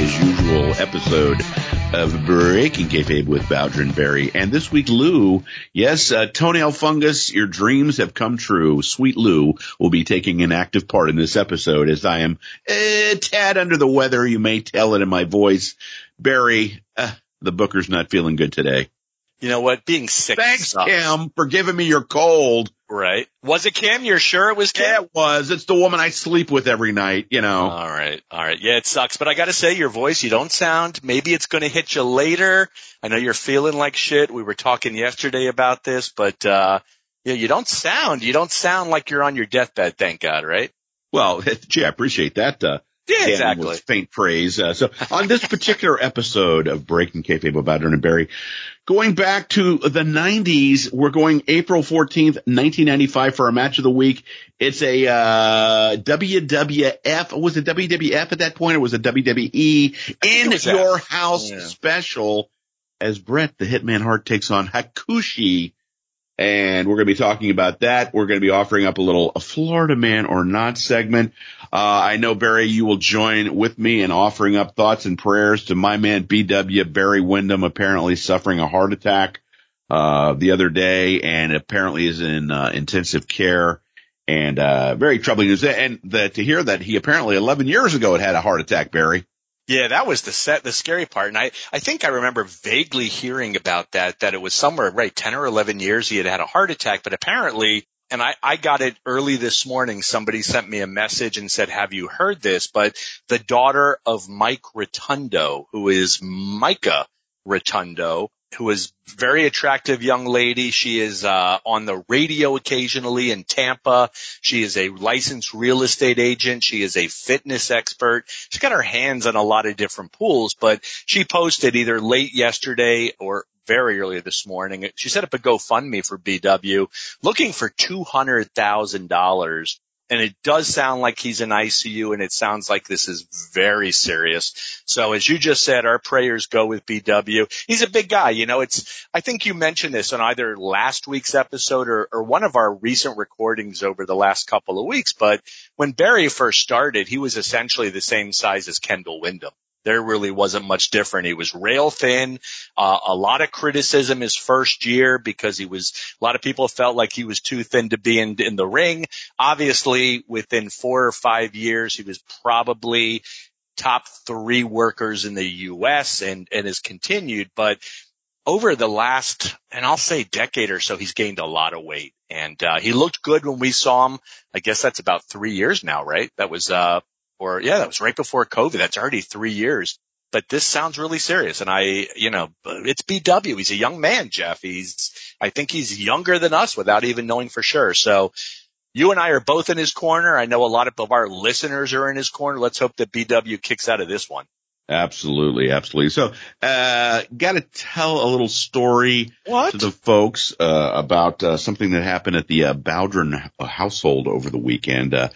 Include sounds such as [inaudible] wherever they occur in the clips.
as usual episode of Breaking Kayfabe with Bowdren and Barry. And this week, Lou, yes, uh, toenail fungus, your dreams have come true. Sweet Lou will be taking an active part in this episode as I am a tad under the weather. You may tell it in my voice. Barry, uh, the Booker's not feeling good today. You know what? Being sick. Thanks, sucks. Kim, for giving me your cold. Right. Was it Kim? You're sure it was Kim? Yeah, it was. It's the woman I sleep with every night, you know. All right. All right. Yeah, it sucks. But I got to say, your voice, you don't sound, maybe it's going to hit you later. I know you're feeling like shit. We were talking yesterday about this, but, uh, you, know, you don't sound, you don't sound like you're on your deathbed. Thank God, right? Well, [laughs] gee, I appreciate that. Uh, Yeah, exactly. with faint praise. Uh, so on this particular episode of Breaking Kayfabe about and Barry, going back to the 90s, we're going April 14th, 1995 for our match of the week. It's a uh, WWF. Was it WWF at that point or was it WWE in it your that. house Yeah. special as Bret the Hitman Hart takes on Hakushi and we're going to be talking about that. We're going to be offering up a little a Florida man or not segment. Uh, I know Barry, you will join with me in offering up thoughts and prayers to my man BW Barry Windham, apparently suffering a heart attack, uh, the other day and apparently is in, uh, intensive care and, uh, very troubling news. And the, to hear that he apparently 11 years ago had had a heart attack, Barry. Yeah, that was the set, the scary part. And I, I think I remember vaguely hearing about that, that it was somewhere, right, 10 or 11 years he had had a heart attack, but apparently, and I, I got it early this morning. Somebody sent me a message and said, have you heard this? But the daughter of Mike Rotundo, who is Micah Rotundo, who is very attractive young lady. She is, uh, on the radio occasionally in Tampa. She is a licensed real estate agent. She is a fitness expert. She's got her hands on a lot of different pools, but she posted either late yesterday or very early this morning. She set up a GoFundMe for BW looking for $200,000. And it does sound like he's in ICU and it sounds like this is very serious. So as you just said, our prayers go with BW. He's a big guy. You know, it's, I think you mentioned this on either last week's episode or, or one of our recent recordings over the last couple of weeks. But when Barry first started, he was essentially the same size as Kendall Windham. There really wasn't much different. He was rail thin. Uh, a lot of criticism his first year because he was, a lot of people felt like he was too thin to be in, in the ring. Obviously within four or five years, he was probably top three workers in the U.S. and, and has continued, but over the last, and I'll say decade or so, he's gained a lot of weight and, uh, he looked good when we saw him. I guess that's about three years now, right? That was, uh, or yeah, that was right before COVID. That's already three years. But this sounds really serious. And I, you know, it's BW. He's a young man, Jeff. He's, I think he's younger than us without even knowing for sure. So you and I are both in his corner. I know a lot of our listeners are in his corner. Let's hope that BW kicks out of this one. Absolutely, absolutely. So, uh, got to tell a little story What? to the folks uh, about uh, something that happened at the uh, Bowdren household over the weekend. Uh,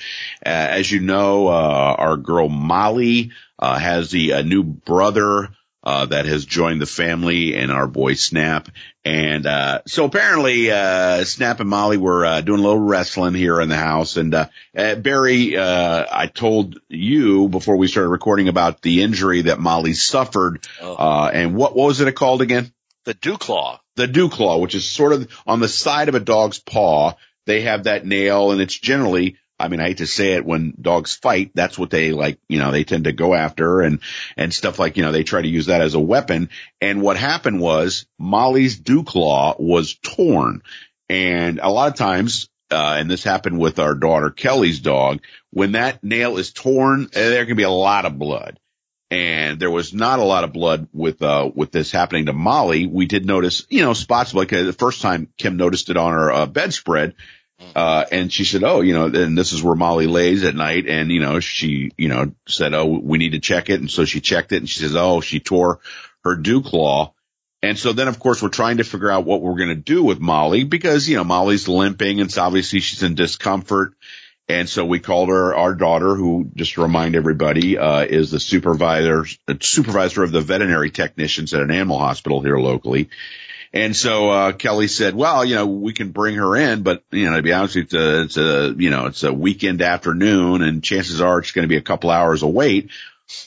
uh, as you know, uh, our girl Molly uh, has the uh, new brother. Uh, that has joined the family and our boy Snap. And, uh, so apparently, uh, Snap and Molly were, uh, doing a little wrestling here in the house. And, uh, uh Barry, uh, I told you before we started recording about the injury that Molly suffered. Oh. Uh, and what, what was it called again? the dew claw. the dew claw, which is sort of on the side of a dog's paw. They have that nail and it's generally, I mean, I hate to say it when dogs fight, that's what they like, you know, they tend to go after and, and stuff like, you know, they try to use that as a weapon. And what happened was Molly's dew claw was torn. And a lot of times, uh, and this happened with our daughter Kelly's dog, when that nail is torn, eh, there can be a lot of blood and there was not a lot of blood with uh with this happening to Molly. We did notice, you know, spots like uh, the first time Kim noticed it on her uh, bedspread. Uh, and she said, Oh, you know, and this is where Molly lays at night. And, you know, she, you know, said, Oh, we need to check it. And so she checked it and she says, Oh, she tore her dew claw. And so then of course we're trying to figure out what we're going to do with Molly because, you know, Molly's limping and so obviously she's in discomfort. And so we called her our daughter, who just to remind everybody, uh, is the supervisor, supervisor of the veterinary technicians at an animal hospital here locally. And so, uh, Kelly said, well, you know, we can bring her in, but, you know, to be honest, it's a, it's a, you know, it's a weekend afternoon and chances are it's going to be a couple hours of wait.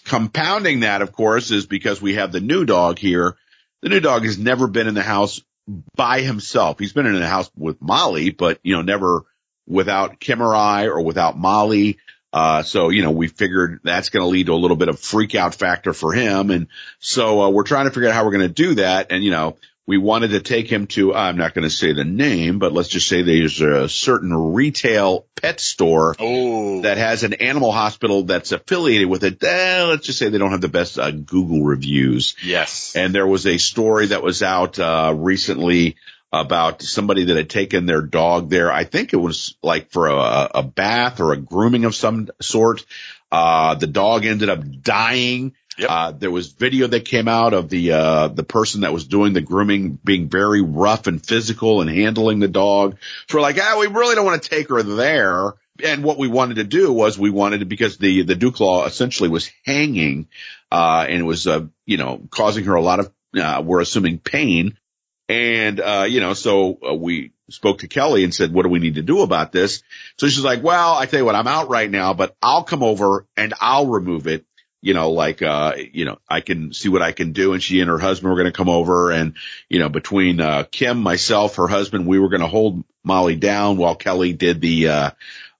compounding that, of course, is because we have the new dog here. The new dog has never been in the house by himself. He's been in the house with Molly, but you know, never without Kim or I or without Molly. Uh, so, you know, we figured that's going to lead to a little bit of freak out factor for him. And so, uh, we're trying to figure out how we're going to do that. And, you know, we wanted to take him to, I'm not going to say the name, but let's just say there's a certain retail pet store Oh, that has an animal hospital that's affiliated with it. Eh, let's just say they don't have the best uh, Google reviews. yes. And there was a story that was out, uh, recently about somebody that had taken their dog there. I think it was like for a, a bath or a grooming of some sort. Uh, the dog ended up dying. Yep. Uh, there was video that came out of the, uh, the person that was doing the grooming being very rough and physical and handling the dog. So we're like, ah, we really don't want to take her there. And what we wanted to do was we wanted to, because the, the dew claw essentially was hanging, uh, and it was, uh, you know, causing her a lot of, uh, we're assuming pain. And, uh, you know, so uh, we spoke to Kelly and said, what do we need to do about this? So she's like, well, I tell you what, I'm out right now, but I'll come over and I'll remove it. You know, like, uh, you know, I can see what I can do. And she and her husband were going to come over and, you know, between, uh, Kim, myself, her husband, we were going to hold Molly down while Kelly did the, uh,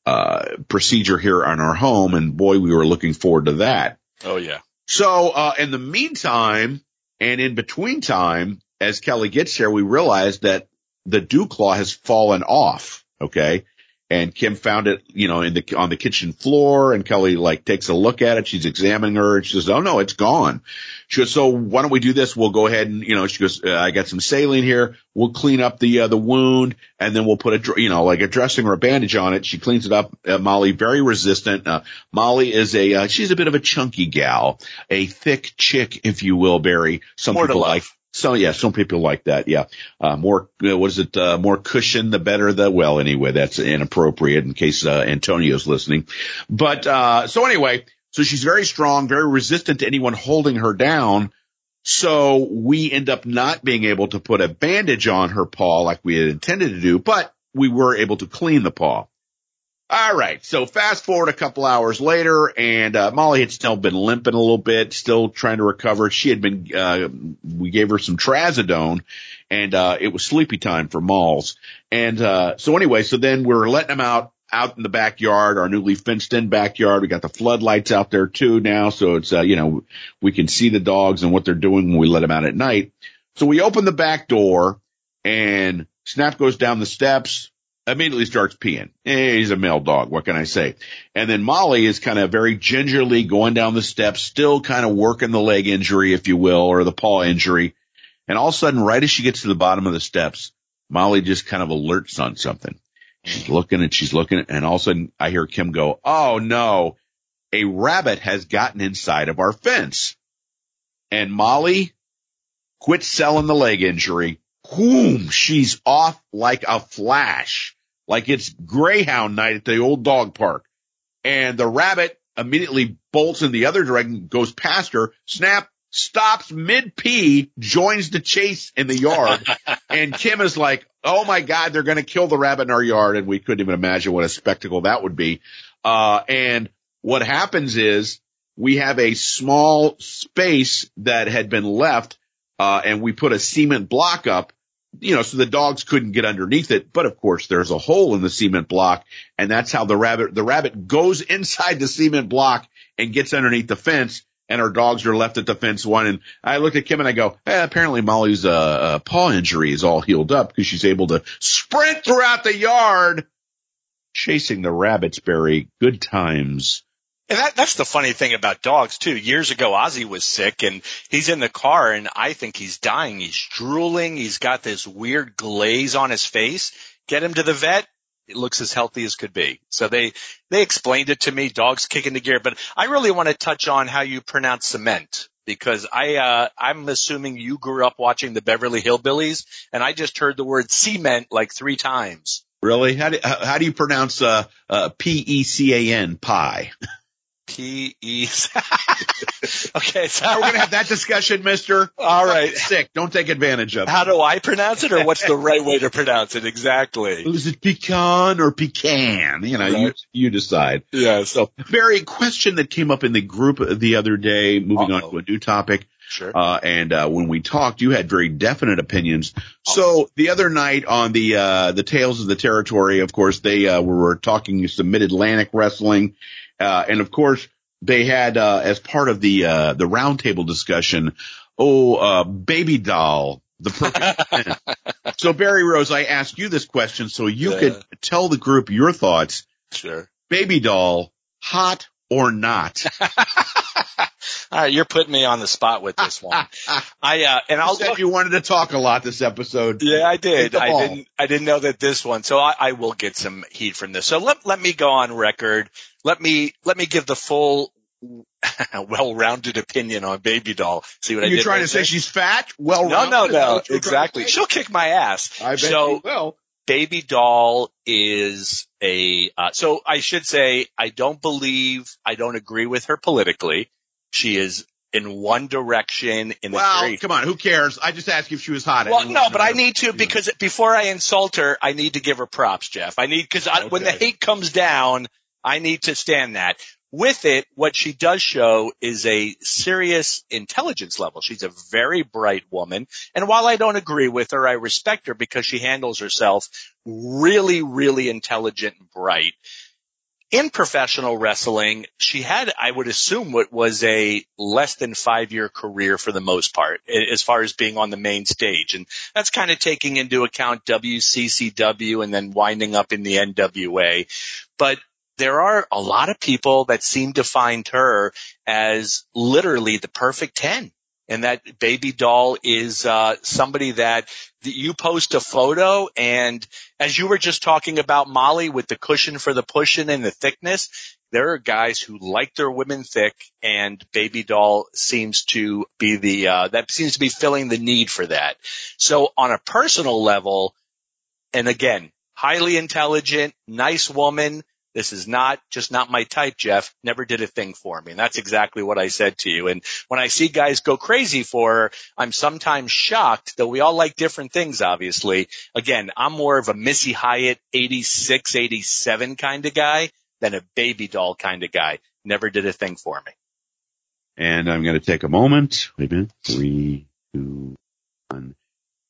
uh, procedure here on our home. And boy, we were looking forward to that. Oh yeah. So, uh, in the meantime and in between time, as Kelly gets here, we realize that the dew claw has fallen off. Okay. And Kim found it, you know, in the, on the kitchen floor and Kelly like takes a look at it. She's examining her and she says, Oh no, it's gone. She goes, so why don't we do this? We'll go ahead and, you know, she goes, uh, I got some saline here. We'll clean up the, uh, the wound and then we'll put a, dr- you know, like a dressing or a bandage on it. She cleans it up. Uh, Molly, very resistant. Uh, Molly is a, uh, she's a bit of a chunky gal, a thick chick, if you will, Barry. Some More people like, so yeah, some people like that. Yeah. Uh, more, uh, what is it? Uh, more cushion, the better the, well, anyway, that's inappropriate in case, uh, Antonio's listening. But, uh, so anyway, so she's very strong, very resistant to anyone holding her down. So we end up not being able to put a bandage on her paw like we had intended to do, but we were able to clean the paw. All right. So fast forward a couple hours later and, uh, Molly had still been limping a little bit, still trying to recover. She had been, uh, we gave her some trazodone and, uh, it was sleepy time for Malls. And, uh, so anyway, so then we're letting them out, out in the backyard, our newly fenced in backyard. We got the floodlights out there too now. So it's, uh, you know, we can see the dogs and what they're doing when we let them out at night. So we open the back door and Snap goes down the steps, immediately starts peeing. He's a male dog. What can I say? And then Molly is kind of very gingerly going down the steps, still kind of working the leg injury, if you will, or the paw injury. And all of a sudden, right as she gets to the bottom of the steps, Molly just kind of alerts on something. She's looking and she's looking and all of a sudden I hear Kim go, Oh no, a rabbit has gotten inside of our fence. And Molly quit selling the leg injury. Whoom, she's off like a flash, like it's greyhound night at the old dog park. And the rabbit immediately bolts in the other direction, goes past her, snap, stops mid pee, joins the chase in the yard. [laughs] and Kim is like, Oh my God, they're going to kill the rabbit in our yard. And we couldn't even imagine what a spectacle that would be. Uh, and what happens is we have a small space that had been left, uh, and we put a cement block up, you know, so the dogs couldn't get underneath it. But of course, there's a hole in the cement block, and that's how the rabbit, the rabbit goes [laughs] inside the cement block and gets underneath the fence. And our dogs are left at the fence one. And I look at Kim and I go, eh, apparently Molly's, uh, uh, paw injury is all healed up because she's able to sprint throughout the yard chasing the rabbits, Barry. Good times. And that, that's the funny thing about dogs too. Years ago, Ozzy was sick and he's in the car and I think he's dying. He's drooling. He's got this weird glaze on his face. Get him to the vet. It looks as healthy as could be. So they, they explained it to me, dogs kicking the gear, but I really want to touch on how you pronounce cement because I, uh, I'm assuming you grew up watching the Beverly Hillbillies and I just heard the word cement like three times. Really? How do, how how do you pronounce, uh, uh, P-E-C-A-N, pie? [laughs] P E. [laughs] okay, so we're gonna have that discussion, Mister. All right, sick. Don't take advantage of. How do I pronounce it, or what's the right way to pronounce it exactly? Is it pecan or pecan? You know, right. you you decide. Yeah. So, very question that came up in the group the other day. Moving Uh-oh. on to a new topic. Sure. Uh, and uh, when we talked, you had very definite opinions. So the other night on the uh, the Tales of the Territory, of course, they uh, were talking some Mid Atlantic wrestling, uh, and of course they had uh, as part of the the roundtable discussion, oh, baby doll, the perfect. [laughs] so Barry Rose, I ask you this question so you yeah. could tell the group your thoughts. Sure. Baby doll, hot or not? [laughs] All right, you're putting me on the spot with this one. I uh, and I'll said you wanted to talk a lot this episode. Yeah, I did. I didn't. I didn't know that this one. So I, I will get some heat from this. So let let me go on record. Let me let me give the full [laughs] well-rounded opinion on Baby Doll. See what Are I you trying to say she's fat? Well, no, no, no, exactly. She'll kick my ass. I bet so, she will. Baby Doll is a, uh, so I should say I don't believe, I don't agree with her politically. She is in one direction in the well, very, come on, who cares? I just asked if she was hot. Well, no, but I need to because before I insult her, I need to give her props, Jeff. I need because okay. when the hate comes down, I need to stand that. With it, what she does show is a serious intelligence level. She's a very bright woman. And while I don't agree with her, I respect her because she handles herself really, really intelligent and bright in professional wrestling, she had, I would assume, what was a less than five year career for the most part, as far as being on the main stage. And that's kind of taking into account WCCW and then winding up in the NWA. But there are a lot of people that seem to find her as literally the perfect 10 and that baby doll is uh, somebody that that you post a photo and as you were just talking about Molly with the cushion for the pushing and the thickness, there are guys who like their women thick and baby doll seems to be the uh, that seems to be filling the need for that. So on a personal level, and again, highly intelligent, nice woman, this is not just not my type, Jeff. Never did a thing for me. And that's exactly what I said to you. And when I see guys go crazy for her, I'm sometimes shocked, though we all like different things, obviously. Again, I'm more of a Missy Hyatt 86, 87 kind of guy than a baby doll kind of guy. Never did a thing for me. And I'm going to take a moment. Wait a minute. Three, two, one.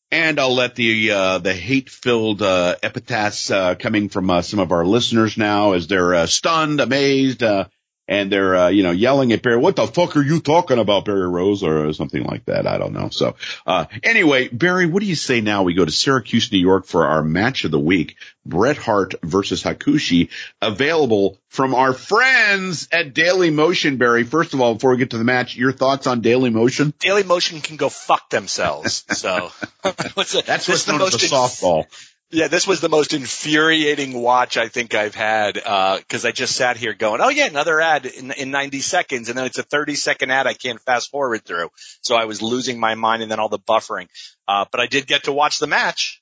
And I'll let the uh, the hate filled uh, epitaphs uh, coming from uh, some of our listeners now as they're uh, stunned, amazed, uh, and they're uh, you know yelling at Barry, "What the fuck are you talking about, Barry Rose?" or something like that. I don't know. So uh, anyway, Barry, what do you say now? We go to Syracuse, New York for our match of the week: Bret Hart versus Hakushi, available from our friends at Daily Motion. Barry, first of all, before we get to the match, your thoughts on Daily Motion? Daily Motion can go fuck themselves. So [laughs] that's what's known as a softball. Yeah, this was the most infuriating watch I think I've had because uh, I just sat here going, "Oh yeah, another ad in, in 90 seconds," and then it's a 30 second ad I can't fast forward through. So I was losing my mind, and then all the buffering. Uh, but I did get to watch the match.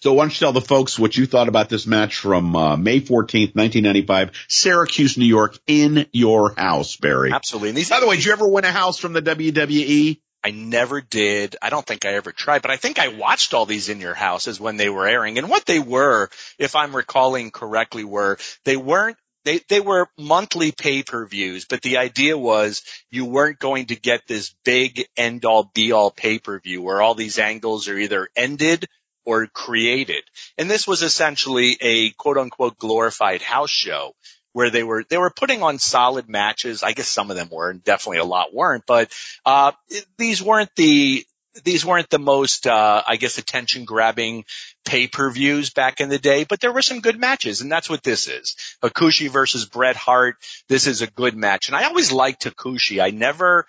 So why don't you tell the folks what you thought about this match from uh, May 14th, 1995, Syracuse, New York, in your house, Barry? Absolutely. These, By the way, did you ever win a house from the WWE? I never did. I don't think I ever tried, but I think I watched all these in your houses when they were airing. And what they were, if I'm recalling correctly, were they weren't they, they were monthly pay-per-views, but the idea was you weren't going to get this big end-all be-all pay-per-view where all these angles are either ended or created. And this was essentially a quote unquote glorified house show where they were they were putting on solid matches. I guess some of them were, and definitely a lot weren't. But uh, these weren't the these weren't the most uh, I guess attention grabbing pay per views back in the day. But there were some good matches, and that's what this is. Hakushi versus Bret Hart. This is a good match, and I always liked Hakushi. I never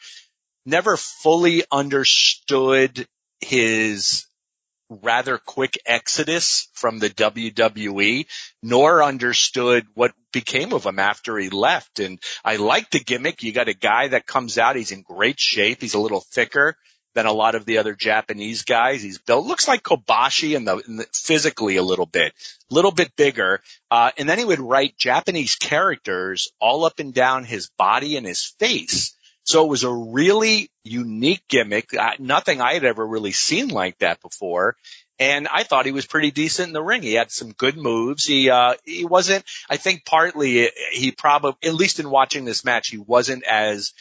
never fully understood his rather quick exodus from the WWE, nor understood what became of him after he left. And I like the gimmick. You got a guy that comes out. He's in great shape. He's a little thicker than a lot of the other Japanese guys. He's built, looks like Kobashi in the, in the physically a little bit, little bit bigger. Uh, and then he would write Japanese characters all up and down his body and his face. So it was a really unique gimmick. Nothing I had ever really seen like that before. And I thought he was pretty decent in the ring. He had some good moves. He, uh, he wasn't, I think partly he probably, at least in watching this match, he wasn't as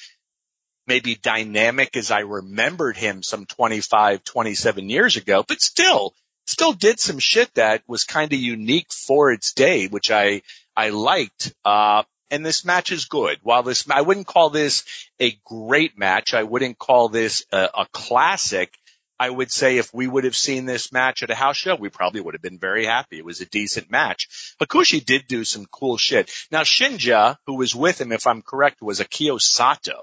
maybe dynamic as I remembered him some 25, 27 years ago, but still, still did some shit that was kind of unique for its day, which I, I liked. Uh, and this match is good. While this, I wouldn't call this a great match. I wouldn't call this a, a classic. I would say if we would have seen this match at a house show, we probably would have been very happy. It was a decent match. Hakushi did do some cool shit. Now Shinja, who was with him, if I'm correct, was Akio Sato.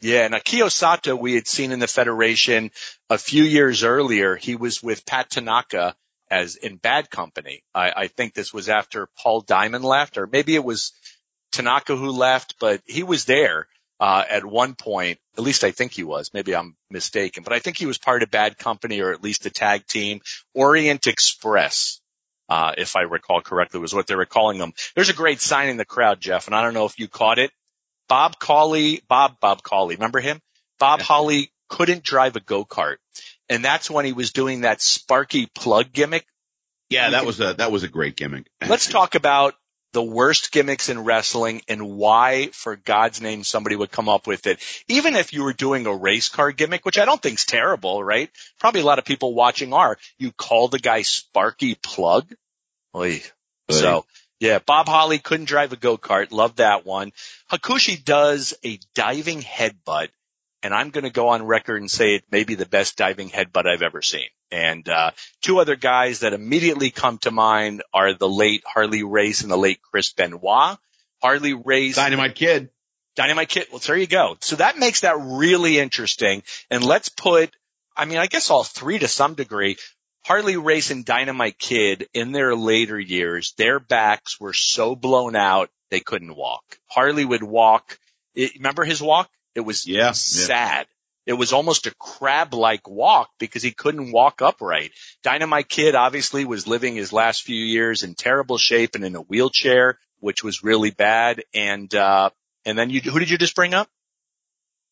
Yeah, and Akio Sato we had seen in the Federation a few years earlier. He was with Pat Tanaka as in Bad Company. I, I think this was after Paul Diamond left, or maybe it was Tanaka who left, but he was there uh, at one point. At least I think he was. Maybe I'm mistaken, but I think he was part of Bad Company or at least a tag team. Orient Express, uh, if I recall correctly, was what they were calling them. There's a great sign in the crowd, Jeff, and I don't know if you caught it. Bob Cauley, Bob Bob Cauley, remember him? Bob yeah. Holly couldn't drive a go kart, and that's when he was doing that Sparky plug gimmick. Yeah, that was a that was a great gimmick. Let's talk about the worst gimmicks in wrestling and why, for God's name, somebody would come up with it. Even if you were doing a race car gimmick, which I don't think's terrible, right? Probably a lot of people watching are. You call the guy Sparky Plug. Oy. So yeah, Bob Holly couldn't drive a go-kart. Love that one. Hakushi does a diving headbutt and I'm going to go on record and say it may be the best diving headbutt I've ever seen. And uh, two other guys that immediately come to mind are the late Harley Race and the late Chris Benoit. Harley Race, Dynamite Kid, Dynamite Kid. Well, there you go. So that makes that really interesting. And let's put, I mean, I guess all three to some degree. Harley Race and Dynamite Kid in their later years, their backs were so blown out they couldn't walk. Harley would walk. It, remember his walk? It was yeah, sad. Yeah. It was almost a crab-like walk because he couldn't walk upright. Dynamite Kid obviously was living his last few years in terrible shape and in a wheelchair, which was really bad. And, uh, and then you, who did you just bring up?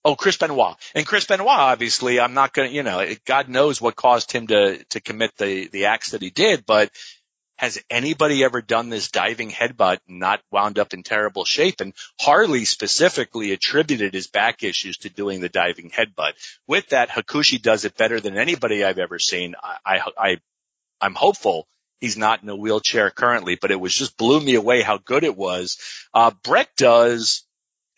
Oh, Chris Benoit. And Chris Benoit, obviously, I'm not going to, you know, God knows what caused him to, to commit the, the acts that he did, but has anybody ever done this diving headbutt and not wound up in terrible shape? And Harley specifically attributed his back issues to doing the diving headbutt. With that, Hakushi does it better than anybody I've ever seen. I, I, I am hopeful he's not in a wheelchair currently, but it was just blew me away how good it was. Uh, Bret does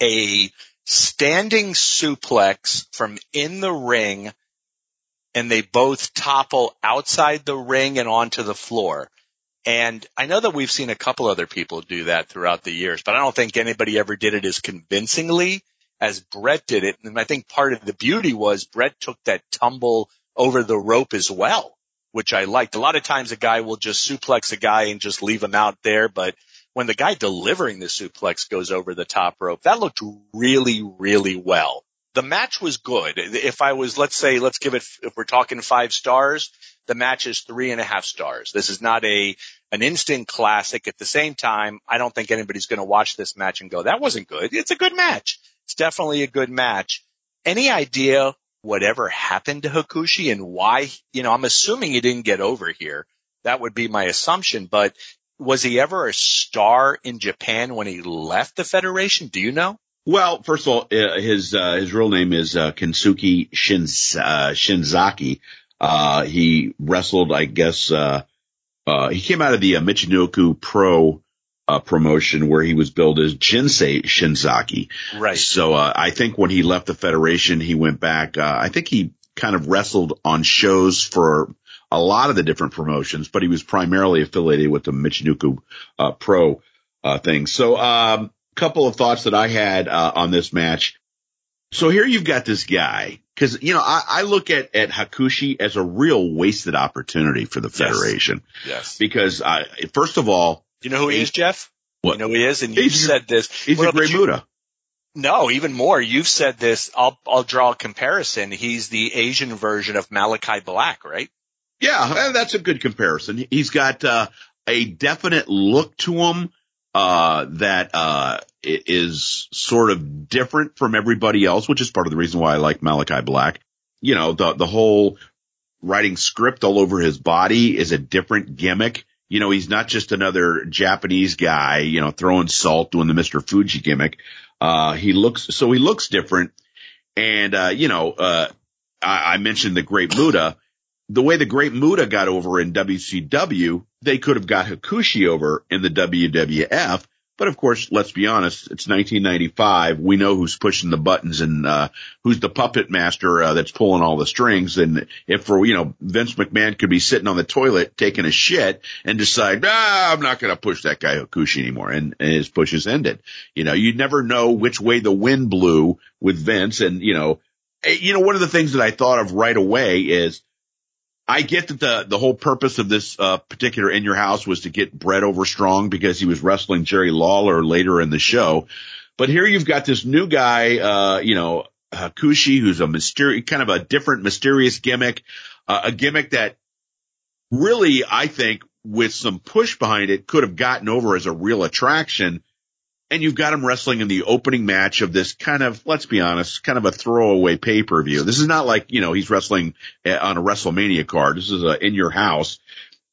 a standing suplex from in the ring and they both topple outside the ring and onto the floor. And I know that we've seen a couple other people do that throughout the years, but I don't think anybody ever did it as convincingly as Bret did it. And I think part of the beauty was Bret took that tumble over the rope as well, which I liked. A lot of times a guy will just suplex a guy and just leave him out there. But when the guy delivering the suplex goes over the top rope, that looked really, really well. The match was good. If I was, let's say, let's give it, if we're talking five stars, the match is three and a half stars. This is not a an instant classic. At the same time, I don't think anybody's going to watch this match and go, that wasn't good. It's a good match. It's definitely a good match. Any idea whatever happened to Hakushi and why? You know, I'm assuming he didn't get over here. That would be my assumption, but was he ever a star in Japan when he left the Federation? Do you know? Well, first of all, uh, his uh, his real name is uh, Kensuke Shins, uh, Shinzaki. Uh, he wrestled, I guess, uh, uh, he came out of the uh, Michinoku Pro uh, promotion where he was billed as Jinsei Shinzaki. Right. So uh, I think when he left the federation, he went back. Uh, I think he kind of wrestled on shows for a lot of the different promotions, but he was primarily affiliated with the Michinoku uh, Pro uh, thing. So, um, couple of thoughts that I had uh, on this match. So here you've got this guy Cause, you know, I, I look at, at Hakushi as a real wasted opportunity for the Federation. Yes. yes. Because, uh, first of all. You know who he is, Jeff? What? You know who he is? And you he's said this. He's a great Muta. No, even more. You've said this. I'll I'll draw a comparison. He's the Asian version of Malakai Black, right? Yeah, that's a good comparison. He's got uh, a definite look to him uh, that uh, is sort of different from everybody else, which is part of the reason why I like Malakai Black. You know, the the whole writing script all over his body is a different gimmick. You know, he's not just another Japanese guy, you know, throwing salt, doing the Mr. Fuji gimmick. Uh, he looks, so he looks different. And, uh, you know, uh, I, I mentioned the Great Muta. The way the Great Muta got over in WCW, they could have got Hakushi over in the WWF but of course, let's be honest, it's 1995. We know who's pushing the buttons and, uh, who's the puppet master, uh, that's pulling all the strings. And if for, you know, Vince McMahon could be sitting on the toilet taking a shit and decide, ah, I'm not going to push that guy Hakushi anymore. And, and his push is ended. You know, you never know which way the wind blew with Vince. And, you know, eh, you know, one of the things that I thought of right away is, I get that the, the whole purpose of this, uh, particular in your house was to get Bret over strong because he was wrestling Jerry Lawler later in the show. But here you've got this new guy, uh, you know, Hakushi, who's a mysterious, kind of a different mysterious gimmick, uh, a gimmick that really, I think with some push behind it could have gotten over as a real attraction and you've got him wrestling in the opening match of this kind of, let's be honest, kind of a throwaway pay per view. This is not like, you know, he's wrestling eh, on a WrestleMania card. This is a in your house.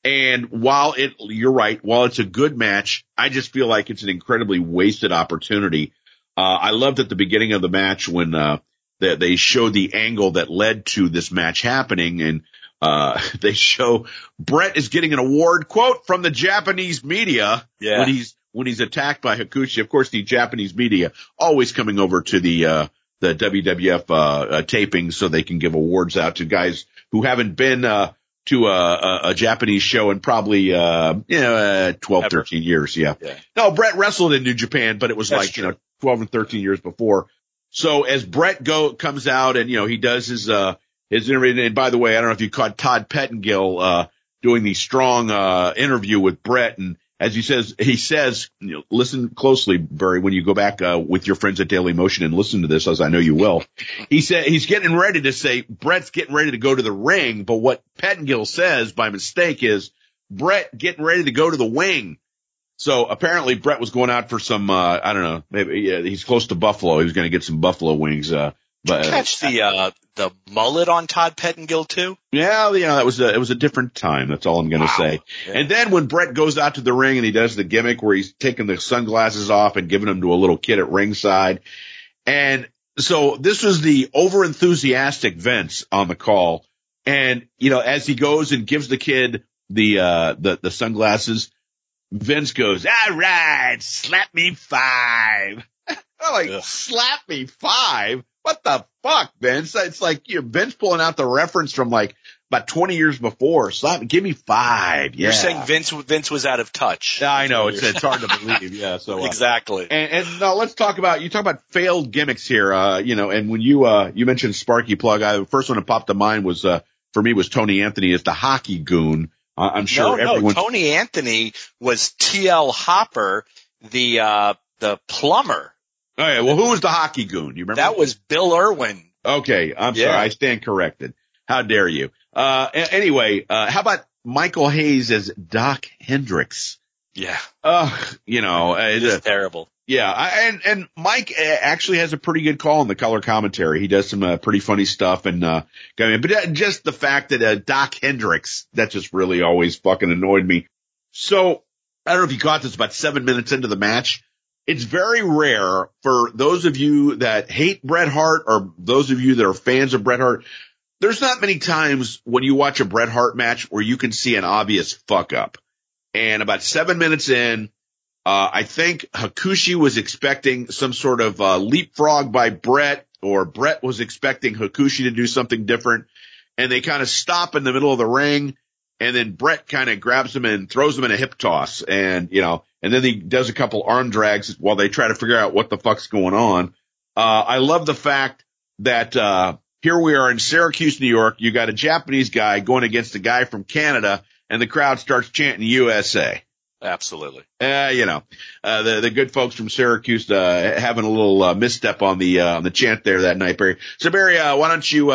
And while it, you're right, while it's a good match, I just feel like it's an incredibly wasted opportunity. Uh, I loved at the beginning of the match when, uh, that they show the angle that led to this match happening and, uh, [laughs] they show Bret is getting an award quote from the Japanese media yeah. when he's when he's attacked by Hakushi. Of course, the Japanese media always coming over to the, uh, the WWF, uh, uh, taping so they can give awards out to guys who haven't been, uh, to a, a, a, Japanese show in probably, uh, you know, uh, 12, Ever. 13 years. Yeah. yeah. No, Bret wrestled in New Japan, but it was That's like, true. you know, 12 and 13 years before. So as Bret go, comes out and, you know, he does his, uh, his interview. And by the way, I don't know if you caught Todd Pettengill, uh, doing the strong, uh, interview with Bret and as he says, he says, you know, listen closely, Barry, when you go back uh, with your friends at Daily Motion and listen to this, as I know you will. He said he's getting ready to say Bret's getting ready to go to the ring, but what Pettengill says by mistake is Bret getting ready to go to the wing. So apparently Bret was going out for some, uh, I don't know, maybe yeah, he's close to Buffalo. He was going to get some Buffalo wings. Uh, but, Did you catch the, uh, the mullet on Todd Pettengill too? Yeah, you know, that was a, it was a different time. That's all I'm going to wow. say. Yeah. And then when Bret goes out to the ring and he does the gimmick where he's taking the sunglasses off and giving them to a little kid at ringside. And so this was the over enthusiastic Vince on the call. And, you know, as he goes and gives the kid the, uh, the, the sunglasses, Vince goes, all right, slap me five. [laughs] Like, Ugh. slap me five? What the fuck, Vince? It's like you know, Vince pulling out the reference from like about 20 years before. Slap, give me five. Yeah. You're saying Vince, Vince was out of touch. Yeah, I know. It's, it's hard to believe. Yeah. So uh, exactly. And, and now let's talk about, you talk about failed gimmicks here. Uh, you know, and when you, uh, you mentioned Sparky plug, I, the first one that popped to mind was, uh, for me was Tony Anthony as the hockey goon. I'm sure no, everyone. No, Tony Anthony was TL Hopper, the, uh, the plumber all right. Well, who was the hockey goon? You remember? That was Bill Irwin. Okay. I'm yeah. sorry. I stand corrected. How dare you? Uh, anyway, uh, how about Michael Hayes as Dok Hendrix? Yeah. Uh, you know, it's uh, terrible. Yeah. I, and, and Mike uh, actually has a pretty good call in the color commentary. He does some uh, pretty funny stuff and, uh, but uh, just the fact that, uh, Dok Hendrix, that just really always fucking annoyed me. So I don't know if you caught this about seven minutes into the match it's very rare for those of you that hate Bret Hart or those of you that are fans of Bret Hart. There's not many times when you watch a Bret Hart match where you can see an obvious fuck up. And about seven minutes in, uh, I think Hakushi was expecting some sort of uh, leapfrog by Bret or Bret was expecting Hakushi to do something different. And they kind of stop in the middle of the ring and then Bret kind of grabs him and throws him in a hip toss. And, you know, and then he does a couple arm drags while they try to figure out what the fuck's going on. Uh, I love the fact that, uh, here we are in Syracuse, New York. You got a Japanese guy going against a guy from Canada and the crowd starts chanting USA. Absolutely. Uh, you know, uh, the, the good folks from Syracuse, uh, having a little, uh, misstep on the, uh, on the chant there that night, Barry. So Barry, uh, why don't you,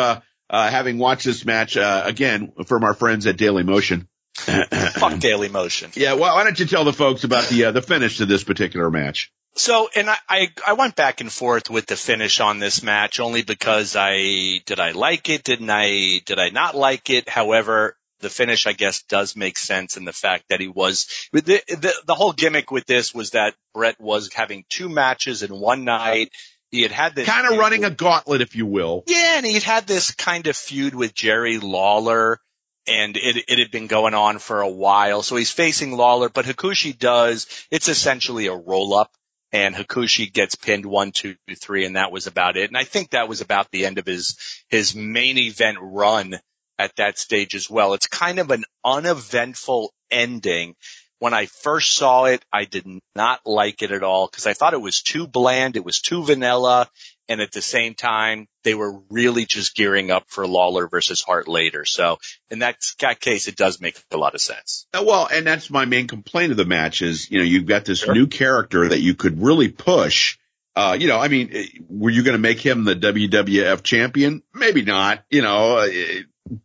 uh, having watched this match, uh, again, from our friends at Daily Motion. [laughs] Fuck Daily Motion. [laughs] Yeah. Well, why don't you tell the folks about the, uh, the finish to this particular match? So, and I, I, I went back and forth with the finish on this match only because I, did I like it? Didn't I, did I not like it? However, the finish, I guess, does make sense in the fact that he was the, the, the whole gimmick with this was that Bret was having two matches in one night. He had had this kind of running a gauntlet, if you will. Yeah, and he'd had this kind of feud with Jerry Lawler, and it it had been going on for a while. So he's facing Lawler, but Hakushi does. It's essentially a roll up, and Hakushi gets pinned one, two, three, and that was about it. And I think that was about the end of his his main event run at that stage as well. It's kind of an uneventful ending. When I first saw it, I did not like it at all because I thought it was too bland. It was too vanilla. And at the same time, they were really just gearing up for Lawler versus Hart later. So in that, case, it does make a lot of sense. Uh, well, and that's my main complaint of the match is, you know, you've got this sure. new character that you could really push. Uh, you know, I mean, eh, were you going to make him the WWF champion? Maybe not, you know, uh,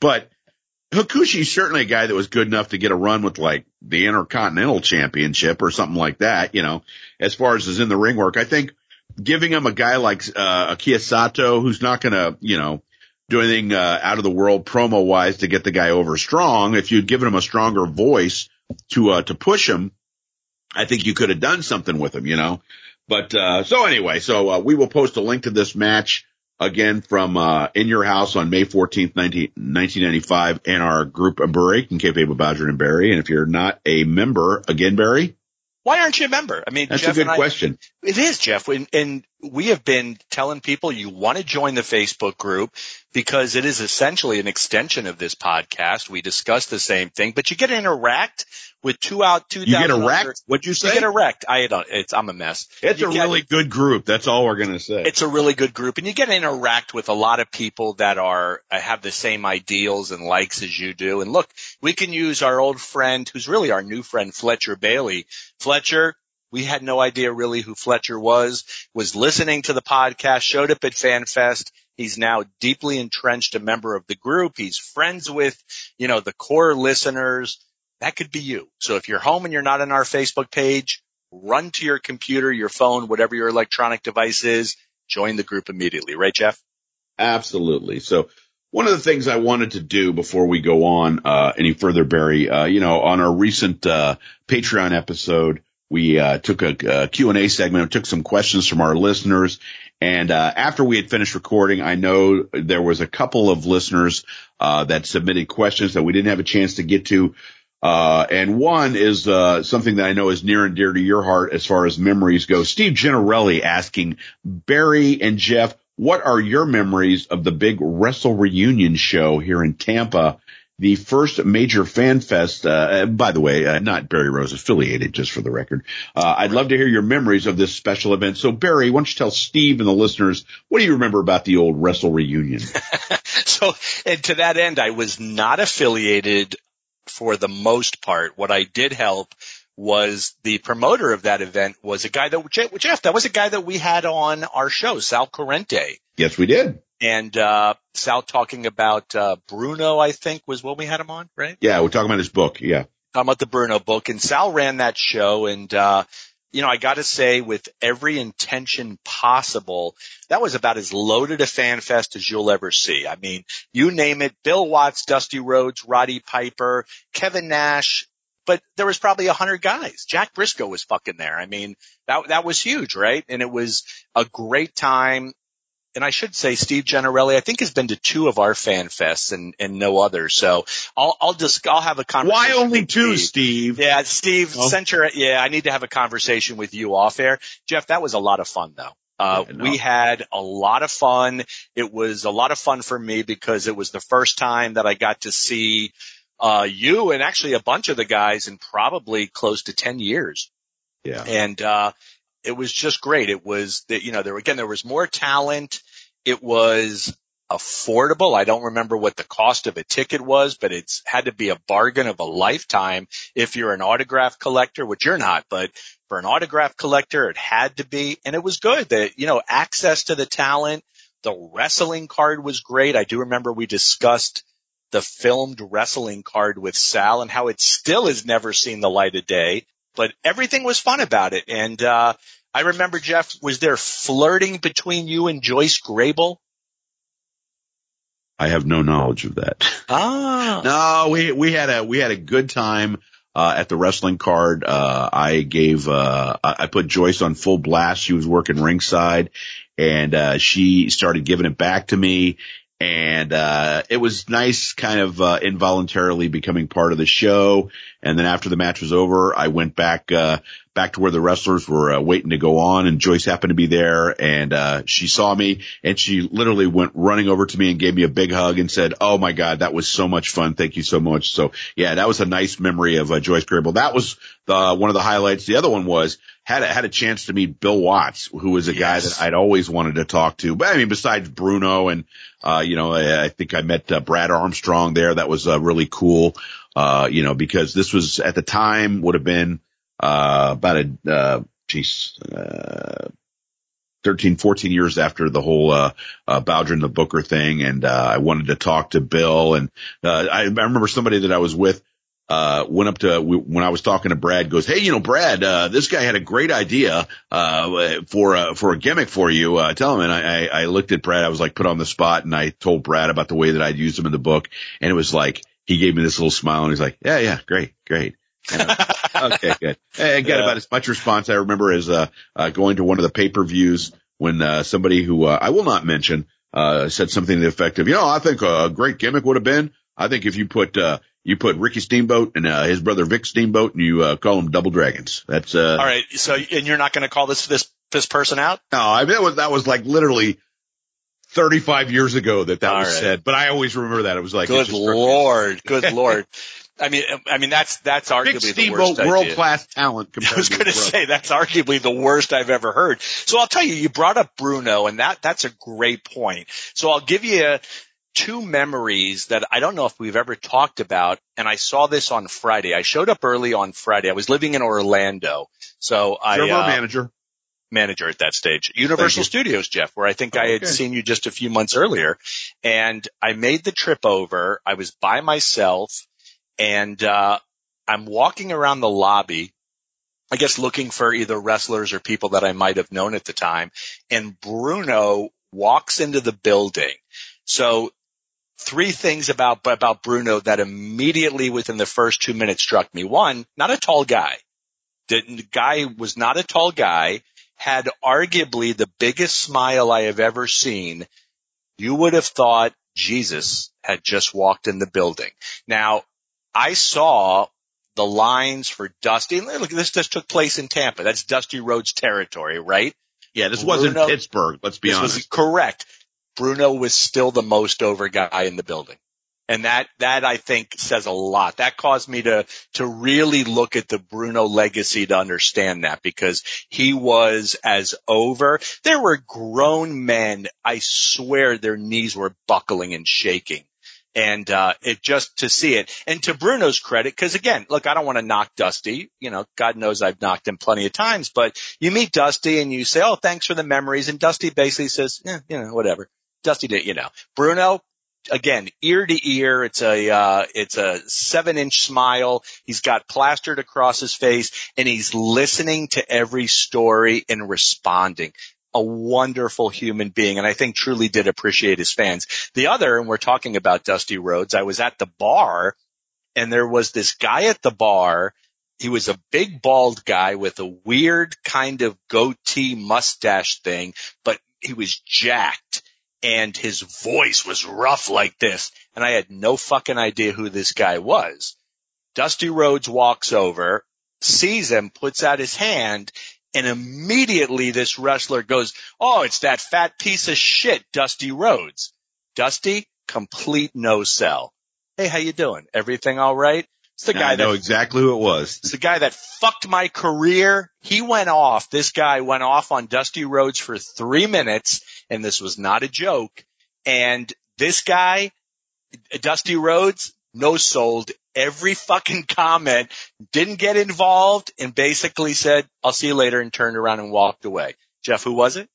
but Hakushi's certainly a guy that was good enough to get a run with like the Intercontinental Championship or something like that, you know, as far as is in the ring work. I think giving him a guy like, uh, Akira Sato, who's not to, you know, do anything, uh, out of the world promo wise to get the guy over strong. If you'd given him a stronger voice to, uh, to push him, I think you could have done something with him, you know, but, uh, so anyway, so, uh, we will post a link to this match again from uh, In Your House on May 14th, 19, 1995 in our group break in Cape Badger and Barry. And if you're not a member, again, Barry? Why aren't you a member? I mean, that's Jeff a good I, question. It is, Jeff. And, and we have been telling people you want to join the Facebook group because it is essentially an extension of this podcast. We discuss the same thing, but you get to interact with two out, two. You get erect? What'd you say? You get erect. I don't, it's, I'm a mess. It's you a get, really good group. That's all we're going to say. It's a really good group and you get to interact with a lot of people that are, uh, have the same ideals and likes as you do. And look, we can use our old friend who's really our new friend, Fletcher Bailey. Fletcher, we had no idea really who Fletcher was, was listening to the podcast, showed up at FanFest. He's now deeply entrenched a member of the group. He's friends with, you know, the core listeners that could be you. So if you're home and you're not on our Facebook page, run to your computer, your phone, whatever your electronic device is, join the group immediately. Right, Jeff? Absolutely. So one of the things I wanted to do before we go on, uh, any further, Barry, uh, you know, on our recent, uh, Patreon episode, we, uh, took a, a Q&A segment, took some questions from our listeners. And, uh, after we had finished recording, I know there was a couple of listeners, uh, that submitted questions that we didn't have a chance to get to. Uh, and one is, uh, something that I know is near and dear to your heart as far as memories go. Steve Generelli asking Barry and Jeff, what are your memories of the big Wrestle Reunion show here in Tampa? The first major fan fest, uh, by the way, uh, not Barry Rose affiliated, just for the record. Uh, I'd love to hear your memories of this special event. So Barry, why don't you tell Steve and the listeners, what do you remember about the old Wrestle Reunion? [laughs] so, and to that end, I was not affiliated for the most part. What I did help was the promoter of that event was a guy that Jeff, that was a guy that we had on our show, Sal Corrente. Yes, we did. And uh, Sal talking about uh, Bruno, I think, was what we had him on, right? Yeah, we're talking about his book. Yeah, talking about the Bruno book, and Sal ran that show, and uh, you know, I got to say, with every intention possible, that was about as loaded a fan fest as you'll ever see. I mean, you name it, Bill Watts, Dusty Rhodes, Roddy Piper, Kevin Nash, but there was probably a hundred guys. Jack Briscoe was fucking there. I mean, that, that was huge, right? And it was a great time and I should say Steve Generelli, I think has been to two of our fan fests and, and no others. So I'll, I'll just, I'll have a conversation. Why only two, Steve? Steve? Yeah, Steve, oh. center, yeah, I need to have a conversation with you off air. Jeff, that was a lot of fun though. Uh, yeah, no. we had a lot of fun. It was a lot of fun for me because it was the first time that I got to see, uh, you and actually a bunch of the guys in probably close to 10 years. Yeah. And, uh, it was just great. It was that, you know, there again, there was more talent. It was affordable. I don't remember what the cost of a ticket was, but it's had to be a bargain of a lifetime if you're an autograph collector, which you're not, but for an autograph collector, it had to be. And it was good that, you know, access to the talent, the wrestling card was great. I do remember we discussed the filmed wrestling card with Sal and how it still has never seen the light of day, but everything was fun about it. And, uh, I remember Jeff, was there flirting between you and Joyce Grable? I have no knowledge of that. Ah. no, we, we had a, we had a good time. Uh, at the wrestling card, uh, I gave, uh, I put Joyce on full blast. She was working ringside and, uh, she started giving it back to me and uh, it was nice kind of uh, involuntarily becoming part of the show. And then after the match was over i went back uh, back to where the wrestlers were uh, waiting to go on and joyce happened to be there and uh, she saw me and she literally went running over to me and gave me a big hug and said oh my god that was so much fun thank you so much so yeah that was a nice memory of uh, joyce grable that was the one of the highlights the other one was had a, had a chance to meet Bill Watts, who was a yes. guy that I'd always wanted to talk to. But I mean, besides Bruno and, uh, you know, I, I think I met uh, Brad Armstrong there. That was uh, really cool. Uh, you know, because this was at the time would have been, uh, about a, uh, geez, uh, 13, 14 years after the whole, uh, uh, Bowdren and the Booker thing. And, uh, I wanted to talk to Bill and, uh, I, I remember somebody that I was with, uh, went up to, when I was talking to Brad goes, Hey, you know, Brad, uh, this guy had a great idea, uh, for, uh, for a gimmick for you. Uh, tell him. And I, I looked at Brad. I was like put on the spot and I told Brad about the way that I'd used him in the book. And it was like, he gave me this little smile and he's like, yeah, yeah, great, great. [laughs] okay, good. I got yeah. about as much response I remember as, uh, uh, going to one of the pay-per-views when, uh, somebody who, uh, I will not mention, uh, said something to the effect of, you know, I think a great gimmick would have been, I think if you put, uh, you put Ricky Steamboat and uh, his brother Vic Steamboat, and you uh, call them Double Dragons. That's uh. All right. So, and you're not going to call this this this person out? No, I mean, that was that was like literally 35 years ago that that All was right. said. But I always remember that it was like, good lord, good [laughs] lord. I mean, I mean that's that's arguably Vic the worst. world class talent. [laughs] I was going to say that's arguably the worst I've ever heard. So I'll tell you, you brought up Bruno, and that that's a great point. So I'll give you a, two memories that I don't know if we've ever talked about. And I saw this on Friday. I showed up early on Friday. I was living in Orlando. So I, uh, manager, manager at that stage, Universal Studios, Jeff, where I think oh, I had okay. seen you just a few months earlier. And I made the trip over. I was by myself and, uh, I'm walking around the lobby I guess looking for either wrestlers or people that I might have known at the time. And Bruno walks into the building. So three things about, about Bruno that immediately within the first two minutes struck me. One, not a tall guy. The, guy was not a tall guy, had arguably the biggest smile I have ever seen. You would have thought Jesus had just walked in the building. Now, I saw the lines for Dusty. Look, this just took place in Tampa. That's Dusty Rhodes territory, right? Yeah, this Bruno, wasn't Pittsburgh. Let's be honest. Was correct. Bruno was still the most over guy in the building. And that, that I think says a lot. That caused me to, to really look at the Bruno legacy to understand that because he was as over. There were grown men. I swear their knees were buckling and shaking. And, uh, it just to see it and to Bruno's credit, cause again, look, I don't want to knock Dusty. You know, God knows I've knocked him plenty of times, but you meet Dusty and you say, Oh, thanks for the memories. And Dusty basically says, yeah, you know, whatever. Dusty did, you know. Bruno, again, ear to ear. It's a, uh, it's a seven inch smile. He's got plastered across his face and he's listening to every story and responding. A wonderful human being. And I think truly did appreciate his fans. The other, and we're talking about Dusty Rhodes, I was at the bar and there was this guy at the bar. He was a big bald guy with a weird kind of goatee mustache thing, but he was jacked and his voice was rough like this. And I had no fucking idea who this guy was. Dusty Rhodes walks over, sees him, puts out his hand, and immediately this wrestler goes, Oh, it's that fat piece of shit, Dusty Rhodes. Dusty, complete no sell. Hey, how you doing? Everything all right? It's the guy I know that, exactly who it was. It's the guy that fucked my career. He went off. This guy went off on Dusty Rhodes for three minutes, and this was not a joke. And This guy, Dusty Rhodes, no sold every fucking comment, didn't get involved and basically said, I'll see you later and turned around and walked away. Jeff, who was it?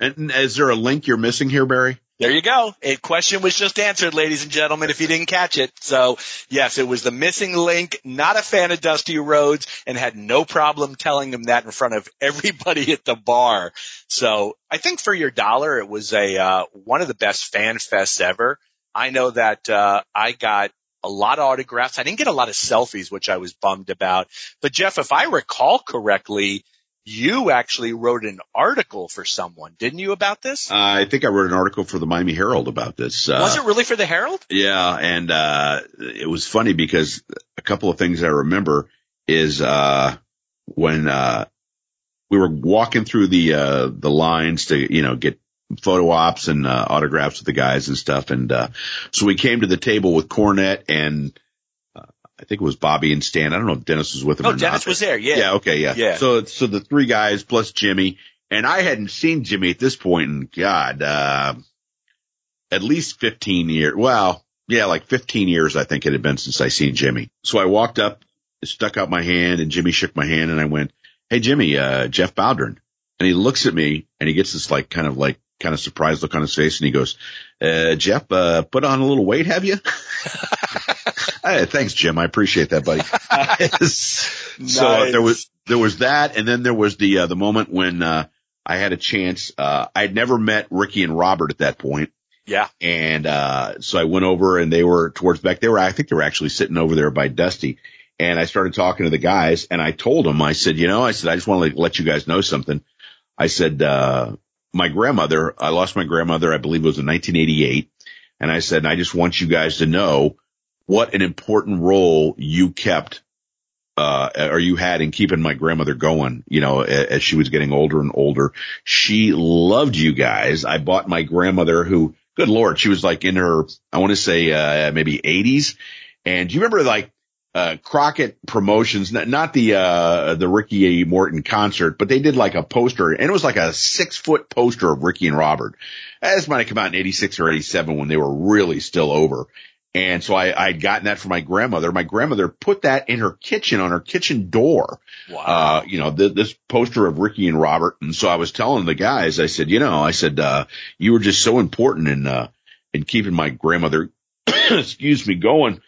And is there a link you're missing here, Barry? There you go. A question was just answered, ladies and gentlemen, if you didn't catch it. So yes, it was the missing link, not a fan of Dusty Rhodes and had no problem telling him that in front of everybody at the bar. So I think for your dollar, it was a, uh, one of the best fan fests ever. I know that, uh, I got a lot of autographs. I didn't get a lot of selfies, which I was bummed about. But Jeff, if I recall correctly, you actually wrote an article for someone, didn't you, about this? Uh, I think I wrote an article for the Miami Herald about this. Uh, was it really for the Herald? Yeah, and uh, it was funny because a couple of things I remember is uh, when uh, we were walking through the uh, the lines to you know get photo ops and autographs with the guys and stuff, and so we came to the table with Cornette and I think it was Bobby and Stan. I don't know if Dennis was with him oh, or Dennis not. Dennis was there. Yeah. Yeah. Okay. Yeah. Yeah. So, so the three guys plus Jimmy and I hadn't seen Jimmy at this point in God, uh, at least 15 years. Well, yeah, like 15 years, I think it had been since I seen Jimmy. So I walked up, stuck out my hand and Jimmy shook my hand and I went, Hey, Jimmy, uh, Jeff Bowdren. And he looks at me and he gets this like kind of like kind of surprised look on his face and he goes, uh, Jeff, uh, put on a little weight, have you? [laughs] hey, thanks, Jim. I appreciate that, buddy. nice. [laughs] So there was, there was that. And then there was the, uh, the moment when, uh, I had a chance, uh, I'd never met Ricky and Robert at that point. Yeah. And, uh, so I went over and they were towards back. They were, I think they were actually sitting over there by Dusty. And I started talking to the guys and I told them, I said, you know, I said, I just want to let you guys know something. I said, uh, my grandmother, I lost my grandmother, I believe it was in 1988. And I said, I just want you guys to know what an important role you kept, uh, or you had in keeping my grandmother going, you know, as she was getting older and older. She loved you guys. I bought my grandmother who, good Lord, she was like in her, I want to say, uh, maybe 80s. And do you remember like uh, Crockett Promotions, not, not the, uh, the Ricky Morton concert, but they did like a poster and it was like a six foot poster of Ricky and Robert. This might have come out in 86 or 87 when they were really still over. And so I, I'd gotten that from my grandmother. My grandmother put that in her kitchen on her kitchen door. Wow. Uh, you know, th- this poster of Ricky and Robert. And so I was telling the guys, I said, you know, I said, uh, you were just so important in, uh, in keeping my grandmother, [coughs] excuse me, going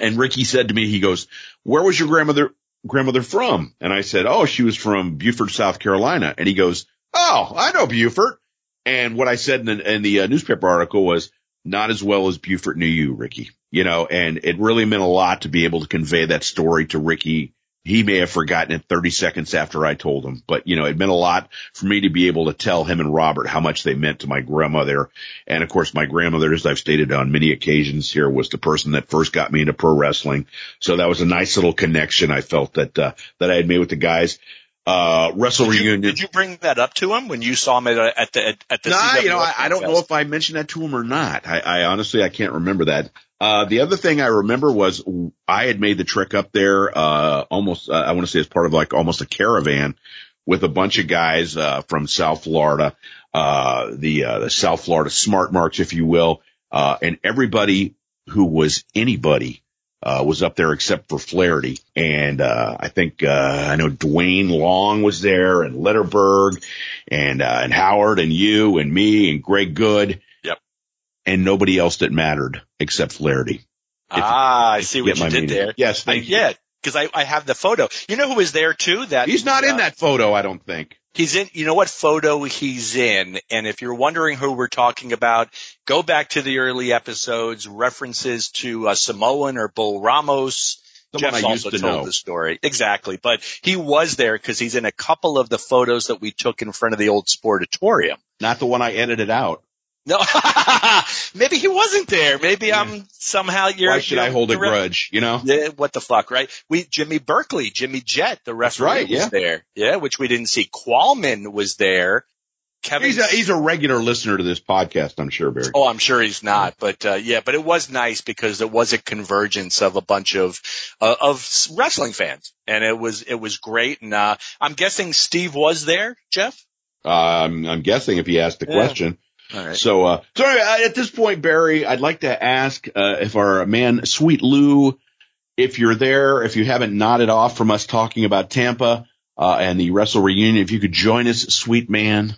and Ricky said to me, he goes, where was your grandmother, grandmother from? And I said, oh, she was from Beaufort, South Carolina. And he goes, oh, I know Beaufort. And what I said in the, in the uh, newspaper article was not as well as Beaufort knew you, Ricky, you know, and it really meant a lot to be able to convey that story to Ricky he may have forgotten it 30 seconds after I told him, but you know, it meant a lot for me to be able to tell him and Robert how much they meant to my grandmother. And of course, my grandmother, as I've stated on many occasions here, was the person that first got me into pro wrestling. So that was a nice little connection I felt that, uh, that I had made with the guys. Uh, Wrestle did you, Reunion. Did you bring that up to him when you saw him at, at the, at, at the Nah, you know, I, I don't know if I mentioned that to him or not. I, I honestly, I can't remember that. Uh, the other thing I remember was I had made the trek up there, uh, almost, uh, I want to say as part of like almost a caravan with a bunch of guys, uh, from South Florida, uh, the, uh, the South Florida smart marks, if you will, uh, and everybody who was anybody, uh, was up there except for Flaherty. And, uh, I think, uh, I know Dwayne Long was there and Letterberg and, uh, and Howard and you and me and Greg Good. And nobody else that mattered except Flaherty. Ah, I see what you did meaning. there. Yes. I, yeah. Cause I, I have the photo. You know who was there too? That he's not uh, in that photo. I don't think. He's in, you know what photo he's in? And if you're wondering who we're talking about, go back to the early episodes, references to uh, Samoan or Bull Ramos. Someone Jeff's I also to told know. the story. Exactly. But he was there because he's in a couple of the photos that we took in front of the old sportatorium. Not the one I edited out. No, [laughs] maybe he wasn't there. Maybe yeah. I'm somehow you're. Why should you're I hold a grudge? You know? Yeah, what the fuck, right? We Jimmy Berkeley, Jimmy Jet, the referee right, was yeah. there. Yeah, which we didn't see. Qualman was there. Kevin. He's a, he's a regular listener to this podcast, I'm sure, Barry. Oh, I'm sure he's not, but uh, yeah, but it was nice because it was a convergence of a bunch of uh, of wrestling fans, and it was it was great. And uh, I'm guessing Steve was there, Jeff. Um, I'm guessing if he asked the question. All right. So, uh, so anyway, at this point, Barry, I'd like to ask, uh, if our man, Sweet Lou, if you're there, if you haven't nodded off from us talking about Tampa, uh, and the Wrestle reunion, if you could join us, sweet man.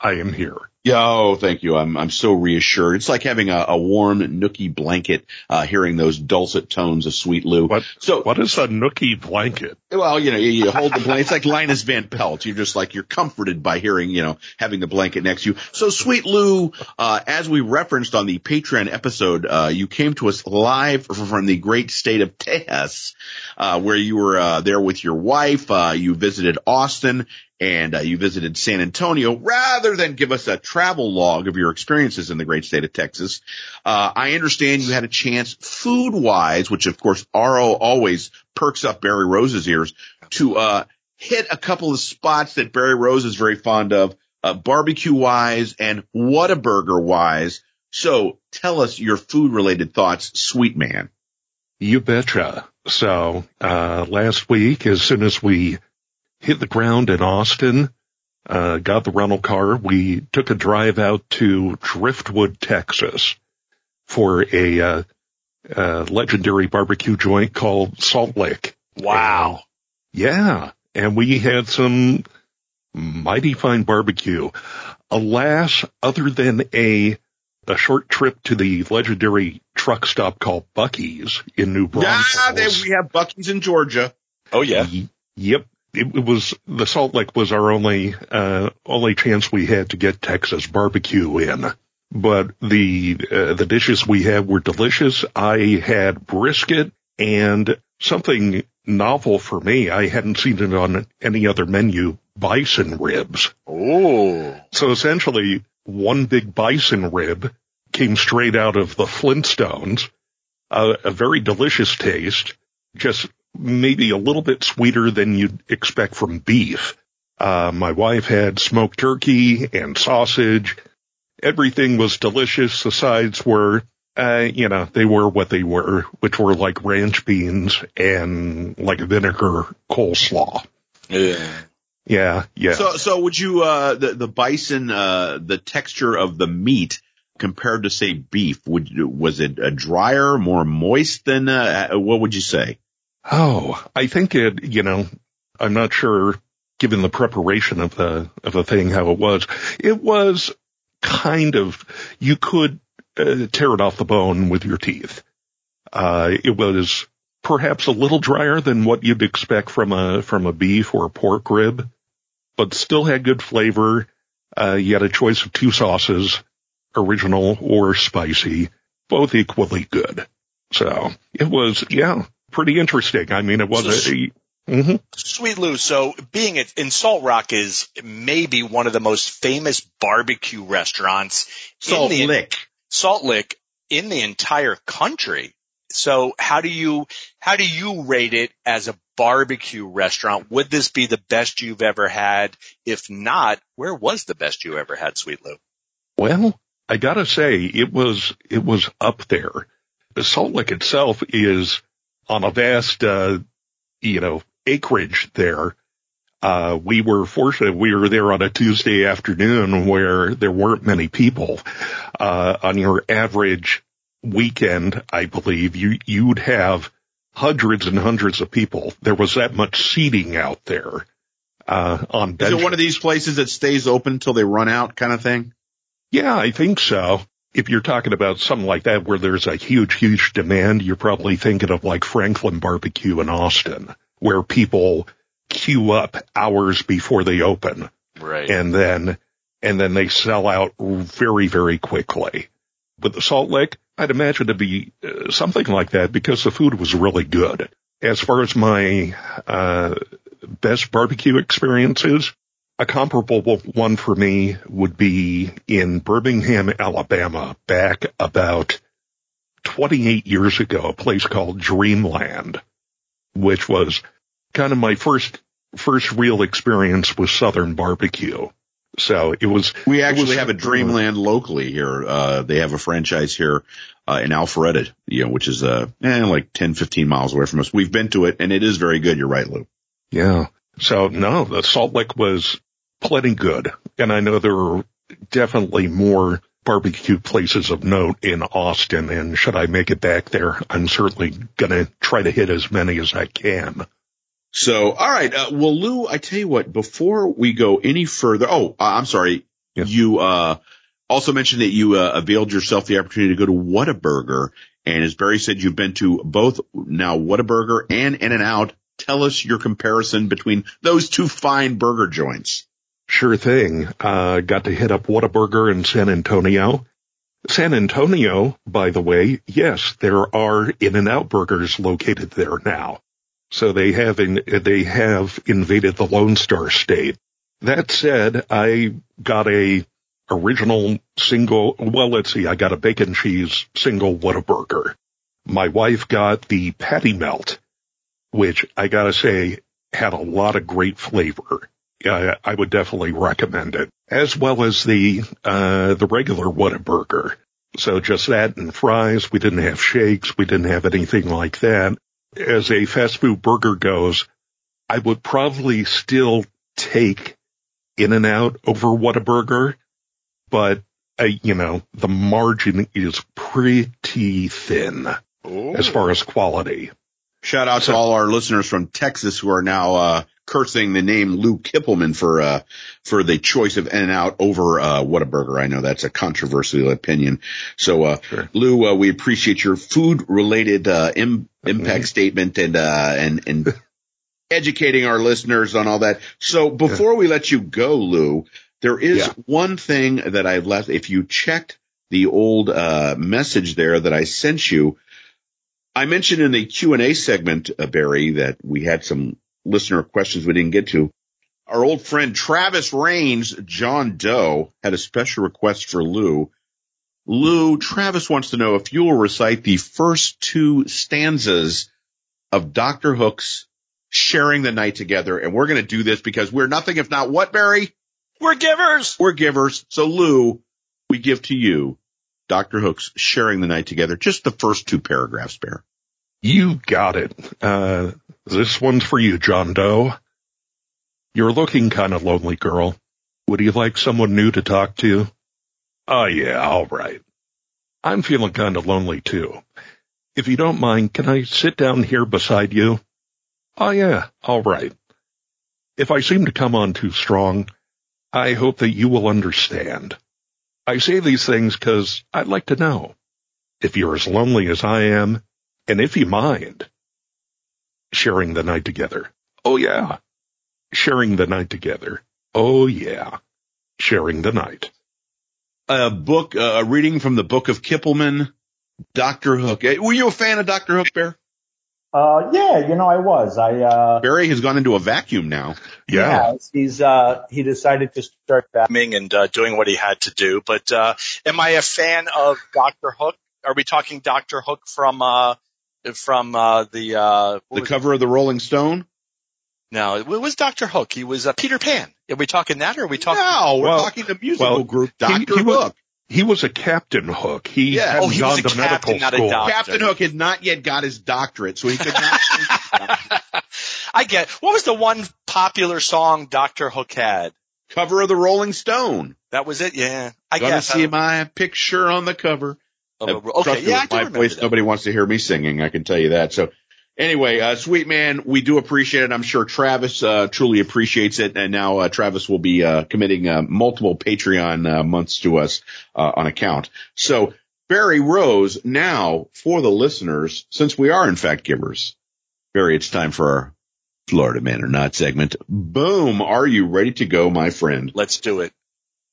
I am here. Yo, thank you. I'm I'm so reassured. It's like having a, a warm nookie blanket, uh, hearing those dulcet tones of Sweet Lou. What, so what is a nookie blanket? Well, you know, you, you hold the blanket. It's like Linus Van Pelt. You're just like you're comforted by hearing, you know, having the blanket next to you. So Sweet Lou, uh, as we referenced on the Patreon episode, uh, you came to us live from the great state of Texas, uh, where you were uh, there with your wife. Uh, you visited Austin and uh, you visited San Antonio, rather than give us a travel log of your experiences in the great state of Texas, uh, I understand you had a chance food wise, which of course RO always perks up Barry Rose's ears, to uh, hit a couple of spots that Barry Rose is very fond of, uh, barbecue wise and Whataburger wise. So tell us your food related thoughts, sweet man. You betcha. So, uh, last week, as soon as we hit the ground in Austin, uh, got the rental car. We took a drive out to Driftwood, Texas for a, uh, uh, legendary barbecue joint called Salt Lick. Wow. And, yeah. And we had some mighty fine barbecue. Alas, other than a, a short trip to the legendary truck stop called Buc-ee's in New Braunfels. Yeah, we have Buc-ee's in Georgia. Oh yeah. Yep it, it, was the Salt Lick was our only uh, only chance we had to get Texas barbecue in. But the uh, the dishes we had were delicious. I had brisket and something novel for me. I hadn't seen it on any other menu. Bison ribs. Oh. So essentially, one big bison rib came straight out of the Flintstones. Uh, a very delicious taste. Just maybe a little bit sweeter than you'd expect from beef. Uh, my wife had smoked turkey and sausage. Everything was delicious. The sides were, uh, you know, they were what they were, which were like ranch beans and like vinegar coleslaw. Yeah. Yeah, yeah. So, so would you, uh, the, the bison, uh, the texture of the meat compared to say beef, would, was it a drier, more moist than, uh, what would you say? Oh, I think it, you know, I'm not sure given the preparation of the, of the thing how it was. It was kind of, you could uh, tear it off the bone with your teeth. Uh, it was perhaps a little drier than what you'd expect from a, from a beef or a pork rib, but still had good flavor. Uh, you had a choice of two sauces, original or spicy, both equally good. So it was, yeah, pretty interesting. I mean, it was so, a, mm-hmm. Sweet Lou. So being in Salt Rock is maybe one of the most famous barbecue restaurants. Salt the, Lick. Salt Lick in the entire country. So how do you, how do you rate it as a barbecue restaurant? Would this be the best you've ever had? If not, where was the best you ever had, Sweet Lou? Well, I gotta say it was, it was up there. The Salt Lick itself is on a vast, uh, you know, acreage there. Uh, we were fortunate. We were there on a Tuesday afternoon where there weren't many people. Uh, on your average weekend, I believe you, you'd have hundreds and hundreds of people. There was that much seating out there. Uh, on benches. Is it one of these places that stays open until they run out kind of thing? Yeah, I think so if you're talking about something like that where there's a huge, huge demand, you're probably thinking of like Franklin Barbecue in Austin, where people queue up hours before they open. Right. And then, and then they sell out very, very quickly. With the Salt Lake, I'd imagine to be uh, something like that because the food was really good. As far as my, uh, best barbecue experiences, a comparable one for me would be in Birmingham, Alabama, back about 28 years ago, a place called Dreamland, which was kind of my first, first real experience with Southern barbecue. So it was. We actually was, have a Dreamland locally here. Uh, they have a franchise here, uh, in Alpharetta, you know, which is, uh, eh, like 10, 15 miles away from us. We've been to it and it is very good. You're right, Lou. Yeah. So no, the Salt Lick was plenty good. And I know there are definitely more barbecue places of note in Austin, and should I make it back there, I'm certainly gonna try to hit as many as I can. So, all right. Uh, well, Lou, I tell you what, before we go any further, oh, uh, I'm sorry. Yeah. You, uh, also mentioned that you, uh, availed yourself the opportunity to go to Whataburger. And as Barry said, you've been to both now Whataburger and In-N-Out. Tell us your comparison between those two fine burger joints. Sure thing. Uh, got to hit up Whataburger in San Antonio. San Antonio, by the way, yes, there are In-N-Out burgers located there now. So they have in, they have invaded the Lone Star State. That said, I got a original single, well, let's see, I got a bacon cheese single Whataburger. My wife got the patty melt, which I gotta say had a lot of great flavor. Uh, I would definitely recommend it, as well as the uh, the regular Whataburger. So just that and fries. We didn't have shakes. We didn't have anything like that. As a fast food burger goes, I would probably still take in and out over Whataburger, but uh, you know the margin is pretty thin as far as quality. Shout out to all our listeners from Texas who are now, uh, cursing the name Lou Kippelman for, uh, for the choice of In and Out over, uh, Whataburger. I know that's a controversial opinion. So, uh, Sure. Lou, uh, we appreciate your food related, uh, Im- impact statement and, uh, and, and [laughs] educating our listeners on all that. So before we let you go, Lou, there is Yeah. one thing that I left. If you checked the old, uh, message there that I sent you, I mentioned in the Q and A segment, uh, Barry, that we had some listener questions we didn't get to. Our old friend Travis Rains, John Doe, had a special request for Lou. Lou, Travis wants to know if you will recite the first two stanzas of Dr. Hook's Sharing the Night Together. And we're going to do this because we're nothing if not what, Barry? We're givers. We're givers. So Lou, we give to you Dr. Hook's Sharing the Night Together. Just the first two paragraphs, Bear. You got it. Uh, this one's for you, John Doe. You're looking kind of lonely, girl. Would you like someone new to talk to? Oh yeah, all right. I'm feeling kind of lonely too. If you don't mind, can I sit down here beside you? Oh yeah, all right. If I seem to come on too strong, I hope that you will understand. I say these things because I'd like to know if you're as lonely as I am, and if you mind sharing the night together. Oh yeah. Sharing the night together. Oh yeah. Sharing the night. a book, uh, a reading from the book of Kippelman, Dr. Hook. Eh, Were you a fan of Dr. Hook, Bear? Uh, yeah, you know, I was. I, uh, Barry has gone into a vacuum now. Yeah. he's, uh, he decided to start back. Ming and uh, doing what he had to do. But uh, am I a fan of Doctor Hook? Are we talking Doctor Hook from uh, from uh, the uh, The was- cover of the Rolling Stone? No, it was Doctor Hook. He was uh, Peter Pan. Are we talking that, or are we talking? No, we're Well- talking the musical well, group, Dr. he was- Hook. He was a Captain Hook. He Yeah. hadn't Oh, he gone was a to medical captain, not a school. doctor. Captain Hook had not yet got his doctorate, so he could not [laughs] I get. What was the one popular song Doctor Hook had? cover of the Rolling Stone. That was it. Yeah, I Gonna guess. see my picture on the cover. Uh, okay, yeah, my voice, that. nobody wants to hear me singing. I can tell you that. So anyway, uh, sweet man, we do appreciate it. I'm sure Travis, uh, truly appreciates it. And now, uh, Travis will be, uh, committing, uh, multiple Patreon, uh, months to us, uh, on account. So Barry Rose, now for the listeners, since we are in fact givers, Barry, it's time for our Florida Man or Not segment. Boom. Are you ready to go, my friend? Let's do it.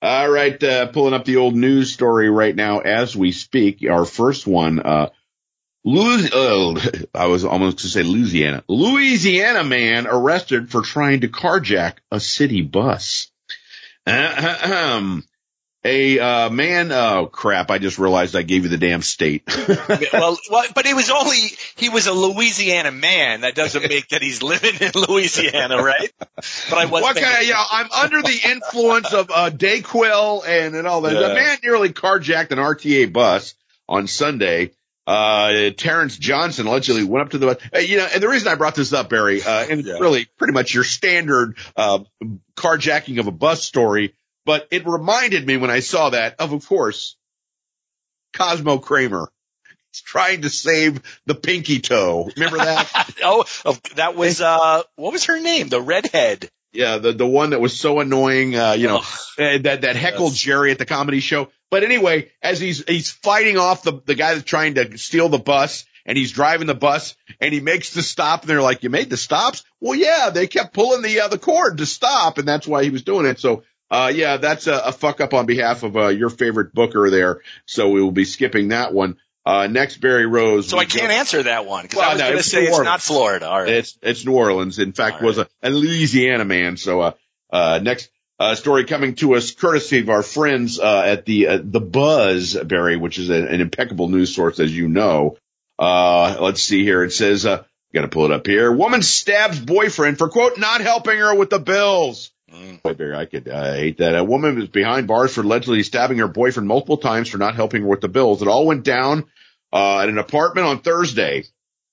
All right, uh, pulling up the old news story right now as we speak. Our first one, uh, Louis, [laughs] oh, I was almost to say Louisiana. Louisiana man arrested for trying to carjack a city bus. [clears throat] Ahem. A uh, man, oh crap! I just realized I gave you the damn state. [laughs] well, well, but it was only he was a Louisiana man. That doesn't [laughs] make that he's living in Louisiana, right? But I was. what thinking- kind of, yeah, I'm under the influence of uh, Dayquil and, and all that. Yeah. The man nearly carjacked an RTA bus on Sunday. Uh, Terrence Johnson allegedly went up to the bus. Uh, you know, and the reason I brought this up, Barry, uh, and Yeah. really pretty much your standard, uh, carjacking of a bus story, but it reminded me when I saw that of, of course, Cosmo Kramer. He's trying to save the pinky toe. Remember that? [laughs] oh, that was uh, what was her name? The redhead. Yeah, the the one that was so annoying, uh, you know, uh, that that heckled Yes. Jerry at the comedy show. But anyway, as he's he's fighting off the the guy that's trying to steal the bus, and he's driving the bus, and he makes the stop, and they're like, "You made the stops?" Well, yeah, they kept pulling the uh, the cord to stop, and that's why he was doing it. So. Uh, yeah, that's a, a fuck up on behalf of, uh, your favorite booker there. So we will be skipping that one. Uh, next, Barry Rose. So I can't go- answer that one because Well, I was no, going to it's say New it's Orleans. not Florida. All right. It's it's New Orleans. In fact, All was a, a Louisiana man. So uh, uh, next uh, story coming to us courtesy of our friends uh, at the uh, the Buzz Barry, which is a, an impeccable news source, as you know. Uh, let's see here. It says, uh, got to pull it up here. Woman stabs boyfriend for quote not helping her with the bills. Mm. Boy, Barry, I could uh, hate that. A woman was behind bars for allegedly stabbing her boyfriend multiple times for not helping her with the bills. It all went down uh, at an apartment on Thursday.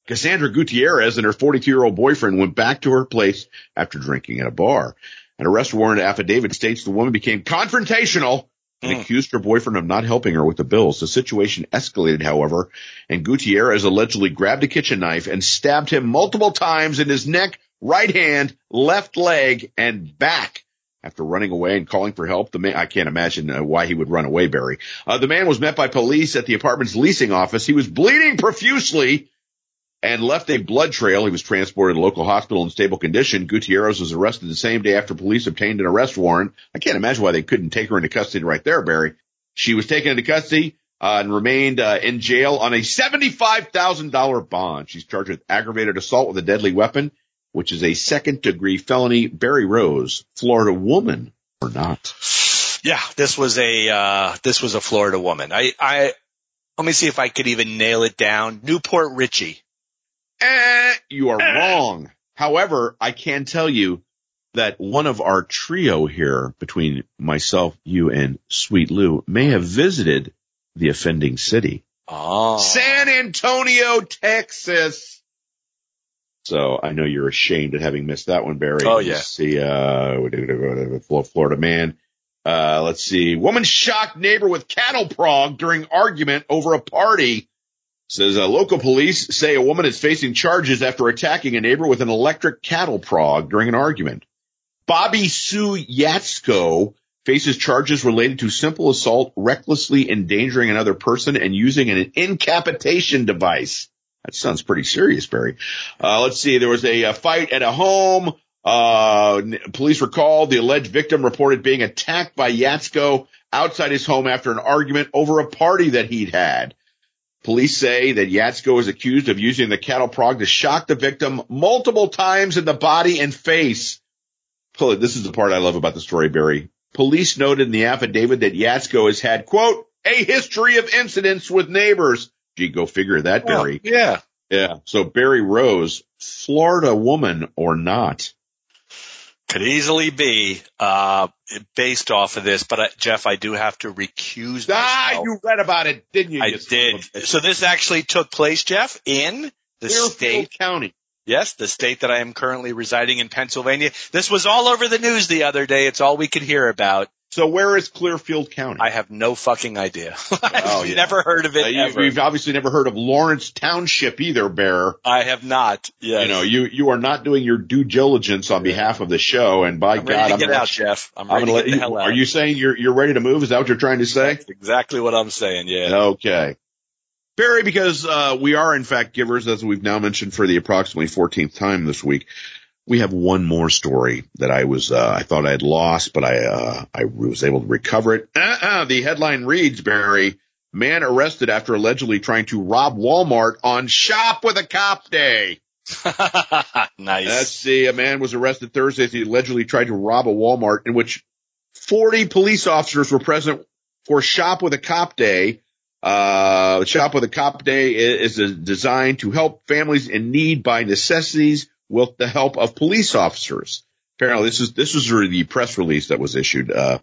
Cassandra Gutierrez and her 42 year old boyfriend went back to her place after drinking at a bar. An arrest warrant affidavit states the woman became confrontational and Hmm. accused her boyfriend of not helping her with the bills. The situation escalated, however, and Gutierrez allegedly grabbed a kitchen knife and stabbed him multiple times in his neck, right hand, left leg, and back. After running away and calling for help, the man, I can't imagine uh, why he would run away, Barry. Uh, the man was met by police at the apartment's leasing office. He was bleeding profusely and left a blood trail. He was transported to a local hospital in stable condition. Gutierrez was arrested the same day after police obtained an arrest warrant. I can't imagine why they couldn't take her into custody right there, Barry. She was taken into custody uh, and remained uh, in jail on a $75,000 bond. She's charged with aggravated assault with a deadly weapon, which is a second degree felony. Barry Rose, Florida woman or not. Yeah, this was a uh, this was a Florida woman. I I let me see if I could even nail it down. Newport Richey. Eh, you are wrong. However, I can tell you that one of our trio here between myself, you, and Sweet Lou may have visited the offending city. Oh, San Antonio, Texas. So I know you're ashamed at having missed that one, Barry. Oh, Let's yeah. See, uh, go to the Florida man. Uh, let's see. Woman shocked neighbor with cattle prod during argument over a party. Says uh, local police say a woman is facing charges after attacking a neighbor with an electric cattle prod during an argument. Bobby Sue Yatsko faces charges related to simple assault, recklessly endangering another person, and using an incapitation device. That sounds pretty serious, Barry. Uh, let's see. There was a, uh fight at a home. Uh, police were called. The alleged victim reported being attacked by Yatsko outside his home after an argument over a party that he'd had. Police say that Yatsko is accused of using the cattle prod to shock the victim multiple times in the body and face. This is the part I love about the story, Barry. Police noted in the affidavit that Yatsko has had, quote, a history of incidents with neighbors. Gee, go figure that, Barry. Oh, yeah. Yeah. So Barry Rose, Florida woman or not? Could easily be uh, based off of this, but uh, Jeff, I do have to recuse myself. Ah, you read about it, didn't you? I you did. of a bitch? So this actually took place, Jeff, in the Clearfield state. County. Yes, the state that I am currently residing in, Pennsylvania. This was all over the news the other day. It's all we could hear about. So where is Clearfield County? I have no fucking idea. [laughs] Oh, I've yeah. never heard of it Uh, you, ever. you've obviously never heard of Lawrence Township either, Bear. I have not. Yes. You know, you, you are not doing your due diligence on behalf of the show. And by I'm God, I'm get gonna out, Jeff. I'm I'm gonna let you, hell out. are you saying you're, you're ready to move? Is that what you're trying to say? That's exactly what I'm saying. Yeah. Okay. Barry, because, uh, we are in fact givers, as we've now mentioned for the approximately 14th time this week. We have one more story that I was, uh, I thought I had lost, but I, uh, I was able to recover it. Uh-uh. The headline reads, Barry, man arrested after allegedly trying to rob Walmart on shop with a cop day. [laughs] nice. Let's see. A man was arrested Thursday as he allegedly tried to rob a Walmart in which 40 police officers were present for Shop with a Cop Day. Uh, Shop with a Cop Day is, is designed to help families in need buy necessities with the help of police officers. Apparently, this is this was the press release that was issued, uh,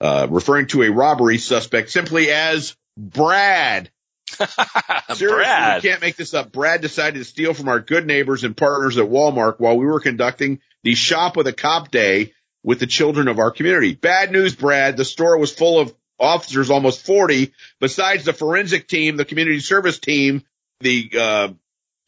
uh, referring to a robbery suspect simply as Brad. [laughs] Seriously, Brad. we can't make this up. Brad decided to steal from our good neighbors and partners at Walmart while we were conducting the shop with a cop day with the children of our community. Bad news, Brad. The store was full of officers, almost 40, besides the forensic team, the community service team, the, uh,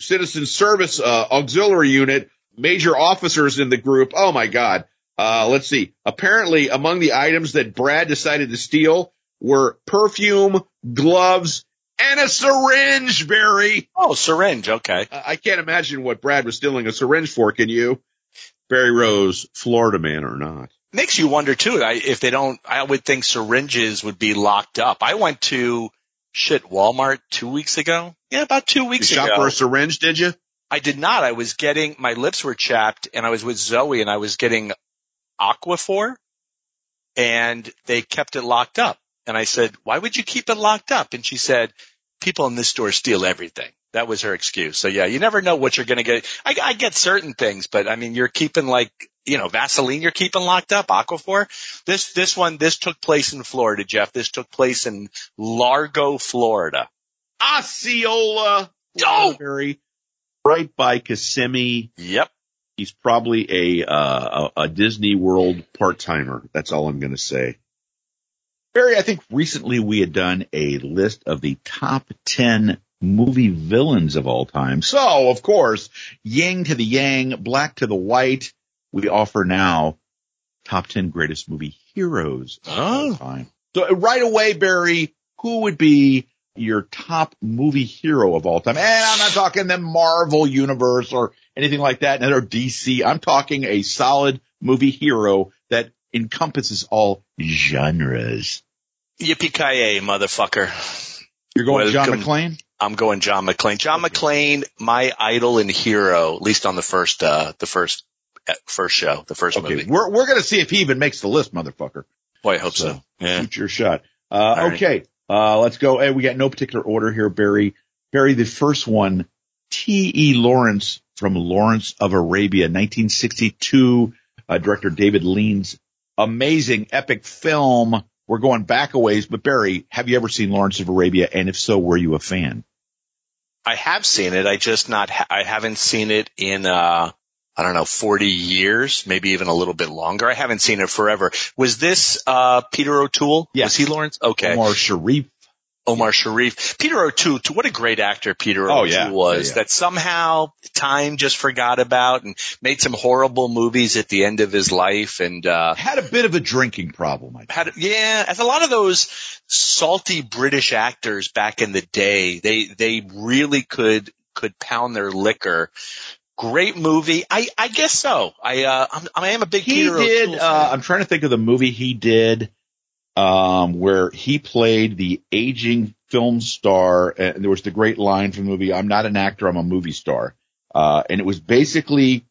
citizen service, uh, auxiliary unit, major officers in the group. Oh my God. Uh, let's see. Apparently among the items that Brad decided to steal were perfume, gloves, and a syringe, Barry. Oh, syringe. Okay. I can't imagine what Brad was stealing a syringe for. Can you? Barry Rose, Florida man or not? Makes you wonder too. I, if they don't, I would think syringes would be locked up. I went to shit Walmart two weeks ago. Yeah, about two weeks ago. you ago. Shop for a syringe, did you? I did not. I was getting my lips were chapped, and I was with Zoe, and I was getting Aquaphor, and they kept it locked up. And I said, "Why would you keep it locked up?" And she said, "People in this store steal everything." That was her excuse. So yeah, you never know what you're going to get. I, I get certain things, but I mean, you're keeping like, you know, Vaseline you're keeping locked up, Aquaphor. This, this one, this took place in Florida, Jeff. This took place in Largo, Florida. Osceola. Oh! Barry, right by Kissimmee. Yep. He's probably a, uh, a, a Disney World part-timer. That's all I'm going to say. Barry, I think recently we had done a list of the top 10 movie villains of all time. So, of course, yang to the yang, black to the white. We offer now top 10 greatest movie heroes of all Oh. time. So right away, Barry, who would be your top movie hero of all time? And I'm not talking the Marvel universe or anything like that, or DC. I'm talking a solid movie hero that encompasses all genres. Yippee-ki-yay, motherfucker. You're going John McClane? I'm going John McClane. John McClane, my idol and hero, at least on the first, uh, the first, uh, first show, the first Okay, movie. we're we're gonna see if he even makes the list, motherfucker. Boy, I hope so. So, Yeah. Shoot your shot. Uh, All right. okay, uh, let's go. Hey, we got no particular order here, Barry. Barry, the first one, T. E. Lawrence from Lawrence of Arabia, 1962. Uh, director David Lean's amazing epic film. We're going back a ways, but Barry, have you ever seen Lawrence of Arabia? And if so, were you a fan? I have seen it. I just not, ha- I haven't seen it in, uh, I don't know, 40 years, maybe even a little bit longer. I haven't seen it forever. Was this, uh, Peter O'Toole? Yes. Was he Lawrence? Okay. Omar Sharif. Omar Sharif. Peter O'Toole, what a great actor Peter Oh, O'Toole yeah. was Yeah, yeah. that somehow time just forgot about and made some horrible movies at the end of his life and, uh, Had a bit of a drinking problem, I think. had yeah, as a lot of those salty British actors back in the day, they they really could could pound their liquor. Great movie. I I guess so. I uh I'm, I am a big he Peter did uh i'm trying to think of the movie he did um where he played the aging film star and there was the great line from the movie i'm not an actor i'm a movie star uh and it was basically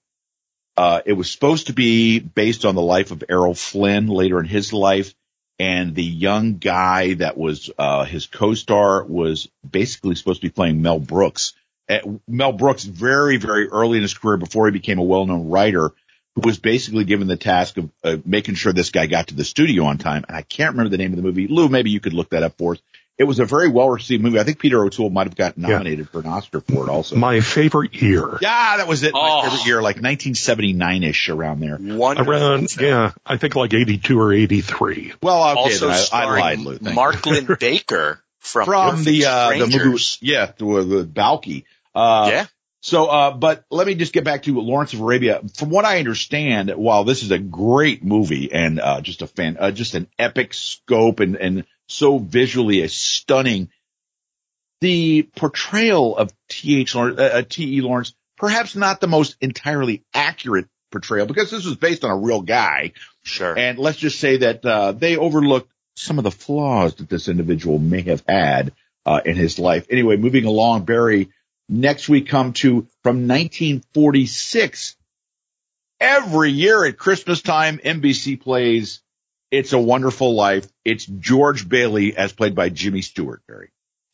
uh it was supposed to be based on the life of errol flynn later in his life and the young guy that was uh his co-star was basically supposed to be playing mel brooks Uh, mel brooks very very early in his career before he became a well-known writer who was basically given the task of uh, making sure this guy got to the studio on time. And I can't remember the name of the movie. Lou, maybe you could look that up for us. It was a very well received movie. I think Peter O'Toole might have gotten Yeah. nominated for an Oscar for it also. My favorite year. yeah, that was it. My Oh. favorite year, like 1979-ish around there. Wonderful Around, yeah, I think like 82 or 83. Well, okay, Also then I, I lied, Lou. Thank you. Mark Linn-Baker from From the, uh, the movie, yeah, the, the Balki. Uh, yeah. So, uh, but let me just get back to Lawrence of Arabia. From what I understand, while this is a great movie and, uh, just a fan, uh, just an epic scope and, and so visually a stunning, the portrayal of T.H. Lawrence, uh, uh, T.E. Lawrence, perhaps not the most entirely accurate portrayal because this was based on a real guy. Sure. And let's just say that, uh, they overlooked some of the flaws that this individual may have had, uh, in his life. Anyway, moving along, Barry, Next we come to from 1946. Every year at Christmas time, NBC plays It's a Wonderful Life. It's George Bailey as played by Jimmy Stewart, Barry.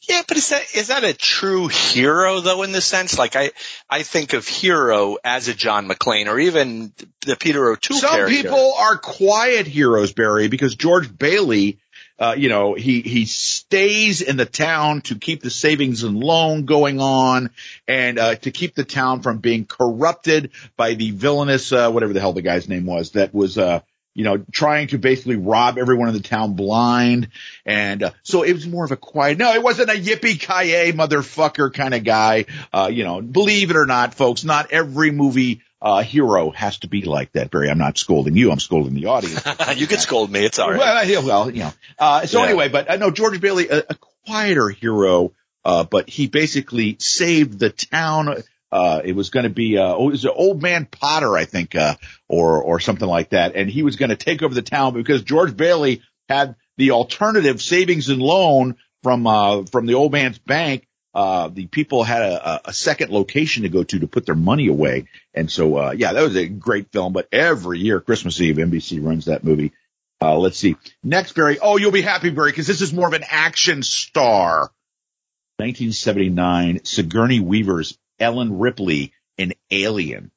Yeah, but is that is that a true hero though? In the sense, like I I think of hero as a John McClane or even the Peter O'Toole Some character. people are quiet heroes, Barry, because George Bailey, uh, you know, he, he stays in the town to keep the savings and loan going on and, uh, to keep the town from being corrupted by the villainous, uh, whatever the hell the guy's name was that was, uh, you know, trying to basically rob everyone in the town blind. And uh, so it was more of a quiet, no, it wasn't a yippee ki motherfucker kind of guy. Uh, you know, believe it or not, folks, not every movie uh, hero has to be like that, Barry. I'm not scolding you. I'm scolding the audience. [laughs] you can scold me. It's all right. Well, well you know. Uh, so yeah. anyway, but I uh, know George Bailey, a, a quieter hero, uh, but he basically saved the town. Uh, it was going to be, uh, oh, it was old man Potter, I think, uh, or, or something like that. And he was going to take over the town because George Bailey had the alternative savings and loan from, uh, from the old man's bank. Uh, the people had a, a second location to go to to put their money away. And so, uh, yeah, that was a great film, but every year, Christmas Eve, NBC runs that movie. Uh, let's see. Next, Barry. Oh, you'll be happy, Barry, because this is more of an action star. 1979, Sigourney Weaver's Ellen Ripley in Alien.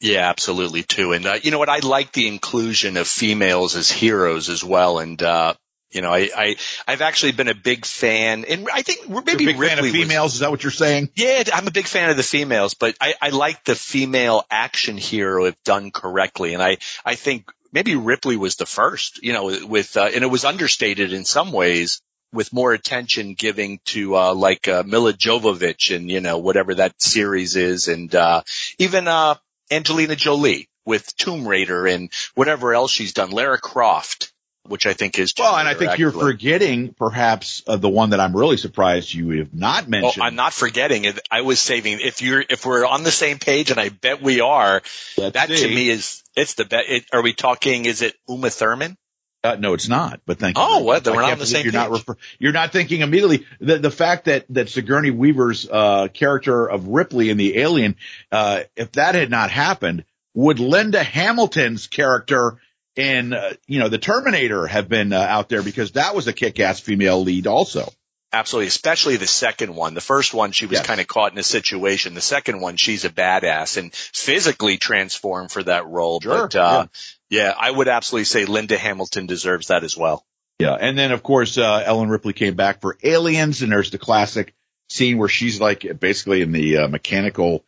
Yeah, absolutely too. And, uh, you know what? I like the inclusion of females as heroes as well. And, uh, you know, I, I, I've actually been a big fan, and I think we're maybe big Ripley fan of females. Was, is that what you're saying? Yeah, I'm a big fan of the females, but I, I like the female action hero if done correctly. And I, I think maybe Ripley was the first, you know, with, uh, and it was understated in some ways with more attention giving to uh, like uh, Milla Jovovich and you know whatever that series is, and uh, even uh, Angelina Jolie with Tomb Raider and whatever else she's done. Lara Croft, which I think is well, and I think you're forgetting perhaps uh, the one that I'm really surprised you have not mentioned. Oh, I'm not forgetting it. I was saving. If you're if we're on the same page, and I bet we are, Let's that see. to me is it's the bet. It, are we talking? Is it Uma Thurman? Uh, no, it's not. But thank you. Oh, what? Then we're not on the same you're page. Not refer- you're not thinking immediately. The the fact that that Sigourney Weaver's uh, character of Ripley in the Alien, uh, if that had not happened, would Linda Hamilton's character in uh, you know the Terminator have been uh, out there because that was a kick-ass female lead also. Absolutely, especially the second one. The first one, she was yes. kind of caught in a situation. The second one, she's a badass and physically transformed for that role. Sure. But, uh, yeah. yeah, I would absolutely say Linda Hamilton deserves that as well. Yeah. And then of course, uh, Ellen Ripley came back for Aliens and there's the classic scene where she's like basically in the uh, mechanical,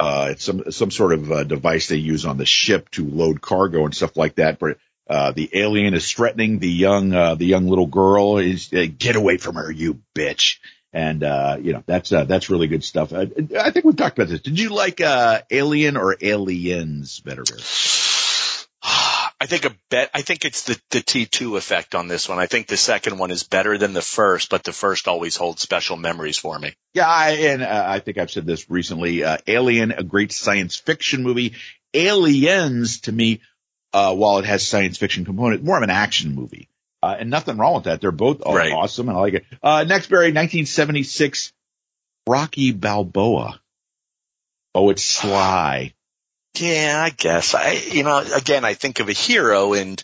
uh, it's some, some sort of uh, device they use on the ship to load cargo and stuff like that. But uh, the alien is threatening the young, uh, the young little girl is, uh, get away from her, you bitch. And, uh, you know, that's, uh, that's really good stuff. I, I think we've talked about this. Did you like, uh, Alien or Aliens better? better? I think a bet, I think it's the, the T2 effect on this one. I think the second one is better than the first, but the first always holds special memories for me. Yeah. I, and uh, I think I've said this recently. Uh, Alien, a great science fiction movie. Aliens to me uh, while it has science fiction component, more of an action movie. Uh, and nothing wrong with that. They're both right. awesome and I like it. Uh, next, Barry, 1976, Rocky Balboa. Oh, it's Sly. Yeah, I guess. I, you know, again, I think of a hero and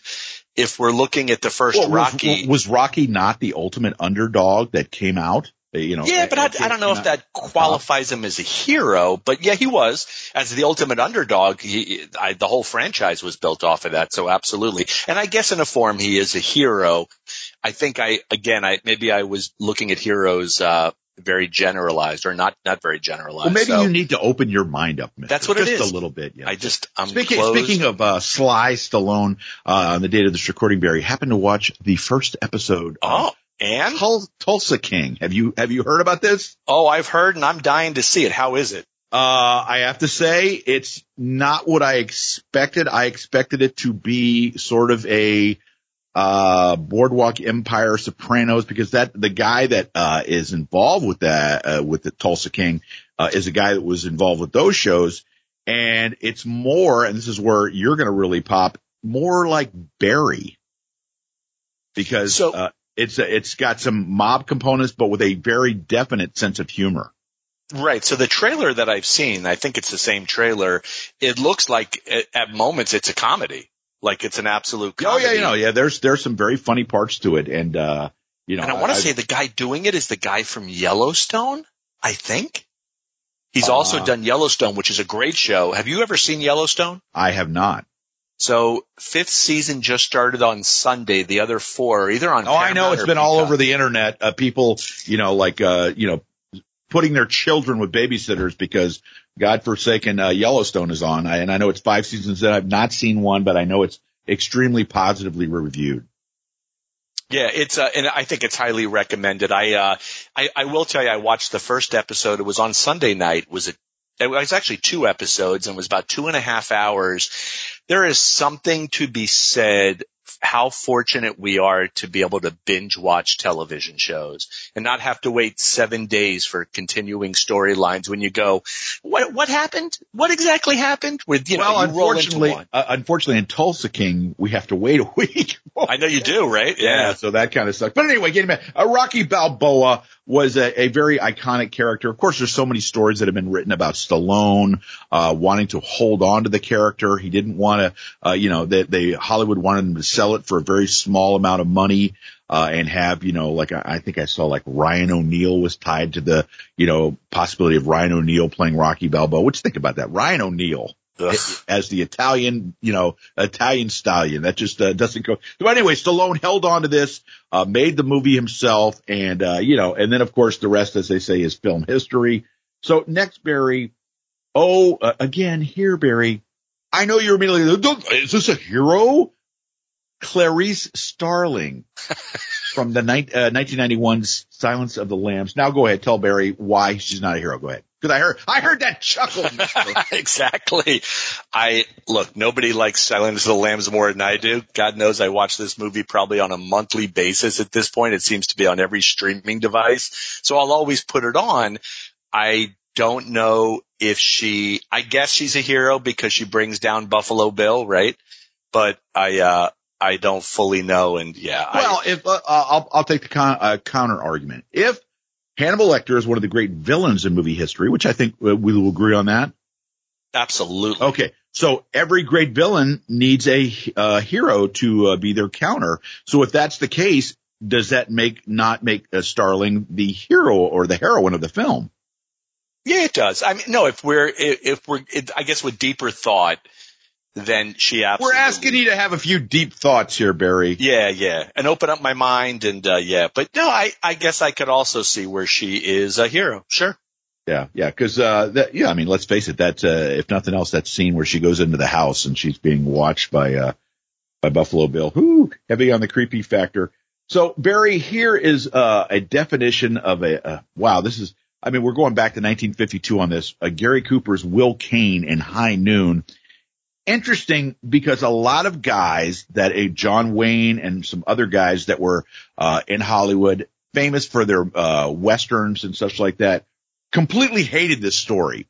if we're looking at the first well, Rocky. Was, was Rocky not the ultimate underdog that came out? You know, yeah, but I, I don't know if that qualifies him as a hero. But yeah, he was as the ultimate underdog. He, I, the whole franchise was built off of that. So absolutely, and I guess in a form he is a hero. I think I again, I maybe I was looking at heroes uh, very generalized or not not very generalized. Well, maybe so, you need to open your mind up. Mister. That's what just it is. a little bit. Yeah. I just I'm speaking closed. speaking of uh, Sly Stallone uh, on the date of this recording. Barry happened to watch the first episode. Oh. And Tul- Tulsa King. Have you have you heard about this? Oh, I've heard, and I'm dying to see it. How is it? Uh, I have to say it's not what I expected. I expected it to be sort of a uh Boardwalk Empire Sopranos because that the guy that uh is involved with that uh, with the Tulsa King uh, is a guy that was involved with those shows and it's more and this is where you're going to really pop more like Barry because so, uh, it's it's got some mob components, but with a very definite sense of humor. Right. So the trailer that I've seen, I think it's the same trailer. It looks like at moments it's a comedy. Like it's an absolute comedy. Oh yeah, you know, yeah, there's, there's some very funny parts to it. And, uh, you know, and I want to say the guy doing it is the guy from Yellowstone, I think. He's uh, also done Yellowstone, which is a great show. Have you ever seen Yellowstone? I have not. So fifth season just started on Sunday. The other four are either on. Oh, Paramount I know it's been Peacock. all over the internet. Uh, people, you know, like, uh, you know, putting their children with babysitters because God forsaken, uh, Yellowstone is on. I, and I know it's five seasons that I've not seen one, but I know it's extremely positively reviewed. Yeah, it's uh, and I think it's highly recommended. I, uh, I I will tell you, I watched the first episode. It was on Sunday night. Was it? It was actually two episodes and was about two and a half hours. There is something to be said how fortunate we are to be able to binge watch television shows and not have to wait seven days for continuing storylines when you go, what, what happened? What exactly happened with, you well, know, unfortunately, uh, unfortunately in Tulsa King, we have to wait a [laughs] week. I know you do, right? Yeah. yeah. So that kind of sucks. But anyway, getting back, uh, Rocky Balboa was a, a, very iconic character. Of course, there's so many stories that have been written about Stallone, uh, wanting to hold on to the character. He didn't want to, uh, you know, that they, they, Hollywood wanted him to sell it for a very small amount of money. Uh, and have, you know, like I think I saw like Ryan O'Neal was tied to the, you know, possibility of Ryan O'Neal playing Rocky Balboa. What you think about that? Ryan O'Neal as the Italian, you know, Italian stallion. That just uh, doesn't go. But anyway, Stallone held on to this, uh, made the movie himself, and uh, you know, and then of course the rest, as they say, is film history. So next, Barry. Oh, uh, again here, Barry. I know you're immediately. Is this a hero? Clarice Starling [laughs] from the ni- 1991 uh, Silence of the Lambs. Now go ahead, tell Barry why she's not a hero. Go ahead. Cause I heard, I heard that chuckle. [laughs] exactly. I, look, nobody likes Silence of the Lambs more than I do. God knows I watch this movie probably on a monthly basis at this point. It seems to be on every streaming device. So I'll always put it on. I don't know if she, I guess she's a hero because she brings down Buffalo Bill, right? But I, uh, I don't fully know. And yeah. Well, I, if, uh, I'll, I'll take the con, uh, counter argument. If Hannibal Lecter is one of the great villains in movie history, which I think we will agree on that. Absolutely. Okay. So every great villain needs a uh, hero to uh, be their counter. So if that's the case, does that make not make a Starling the hero or the heroine of the film? Yeah, it does. I mean, no, if we're, if we're, I guess with deeper thought, then she absolutely. We're asking you to have a few deep thoughts here, Barry. Yeah, yeah, and open up my mind, and uh, yeah, but no, I, I guess I could also see where she is a hero. Sure. Yeah, yeah, because uh, that, yeah, I mean, let's face it. That uh, if nothing else, that scene where she goes into the house and she's being watched by uh, by Buffalo Bill, whoo, heavy on the creepy factor. So Barry, here is uh, a definition of a uh, wow. This is, I mean, we're going back to 1952 on this. Uh, Gary Cooper's Will Kane in High Noon interesting because a lot of guys that a John Wayne and some other guys that were uh, in Hollywood, famous for their uh, westerns and such like that, completely hated this story.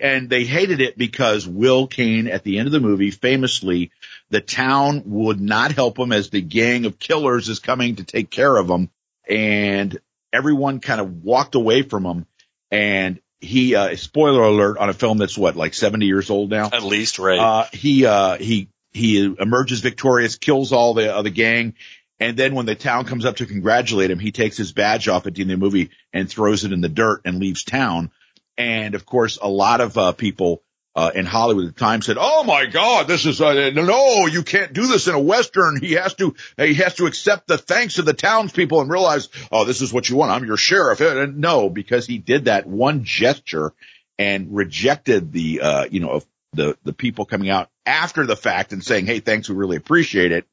And they hated it because Will Kane at the end of the movie, famously, the town would not help him as the gang of killers is coming to take care of him. And everyone kind of walked away from him. And he uh, spoiler alert on a film that's what like 70 years old now? At least right. Uh, he uh, he he emerges victorious kills all the uh, the gang and then when the town comes up to congratulate him he takes his badge off at the end of the movie and throws it in the dirt and leaves town. And of course a lot of uh, people uh, in Hollywood at the time said, "Oh my God, this is uh, no, you can't do this in a western. He has to he has to accept the thanks of the townspeople and realize, oh, this is what you want. I'm your sheriff." And no, because he did that one gesture and rejected the uh, you know the the people coming out after the fact and saying, "Hey, thanks, we really appreciate it."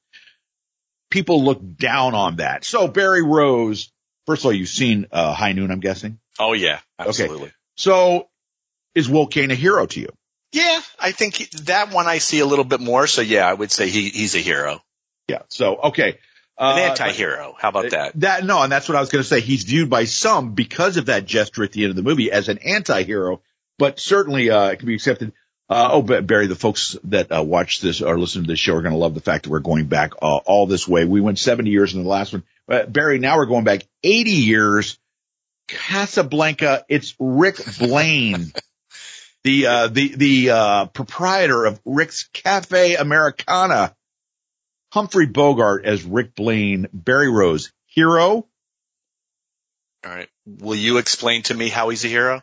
People look down on that. So Barry Rose, first of all, you've seen uh, High Noon, I'm guessing. Oh yeah, absolutely. Okay. So is Will Kane a hero to you? Yeah, I think that one I see a little bit more. So yeah, I would say he, he's a hero. Yeah. So, okay. Uh, An anti-hero. How about that? That, no, and that's what I was going to say. He's viewed by some because of that gesture at the end of the movie as an anti-hero, but certainly, uh, it can be accepted. Uh, oh, but Barry, the folks that uh, watch this or listen to this show are going to love the fact that we're going back uh, all this way. We went 70 years in the last one. Uh, Barry, now we're going back 80 years. Casablanca, it's Rick Blaine. [laughs] the uh, the the uh, proprietor of Rick's Cafe Americana, Humphrey Bogart as Rick Blaine, Barry Rose, hero. All right. Will you explain to me how he's a hero?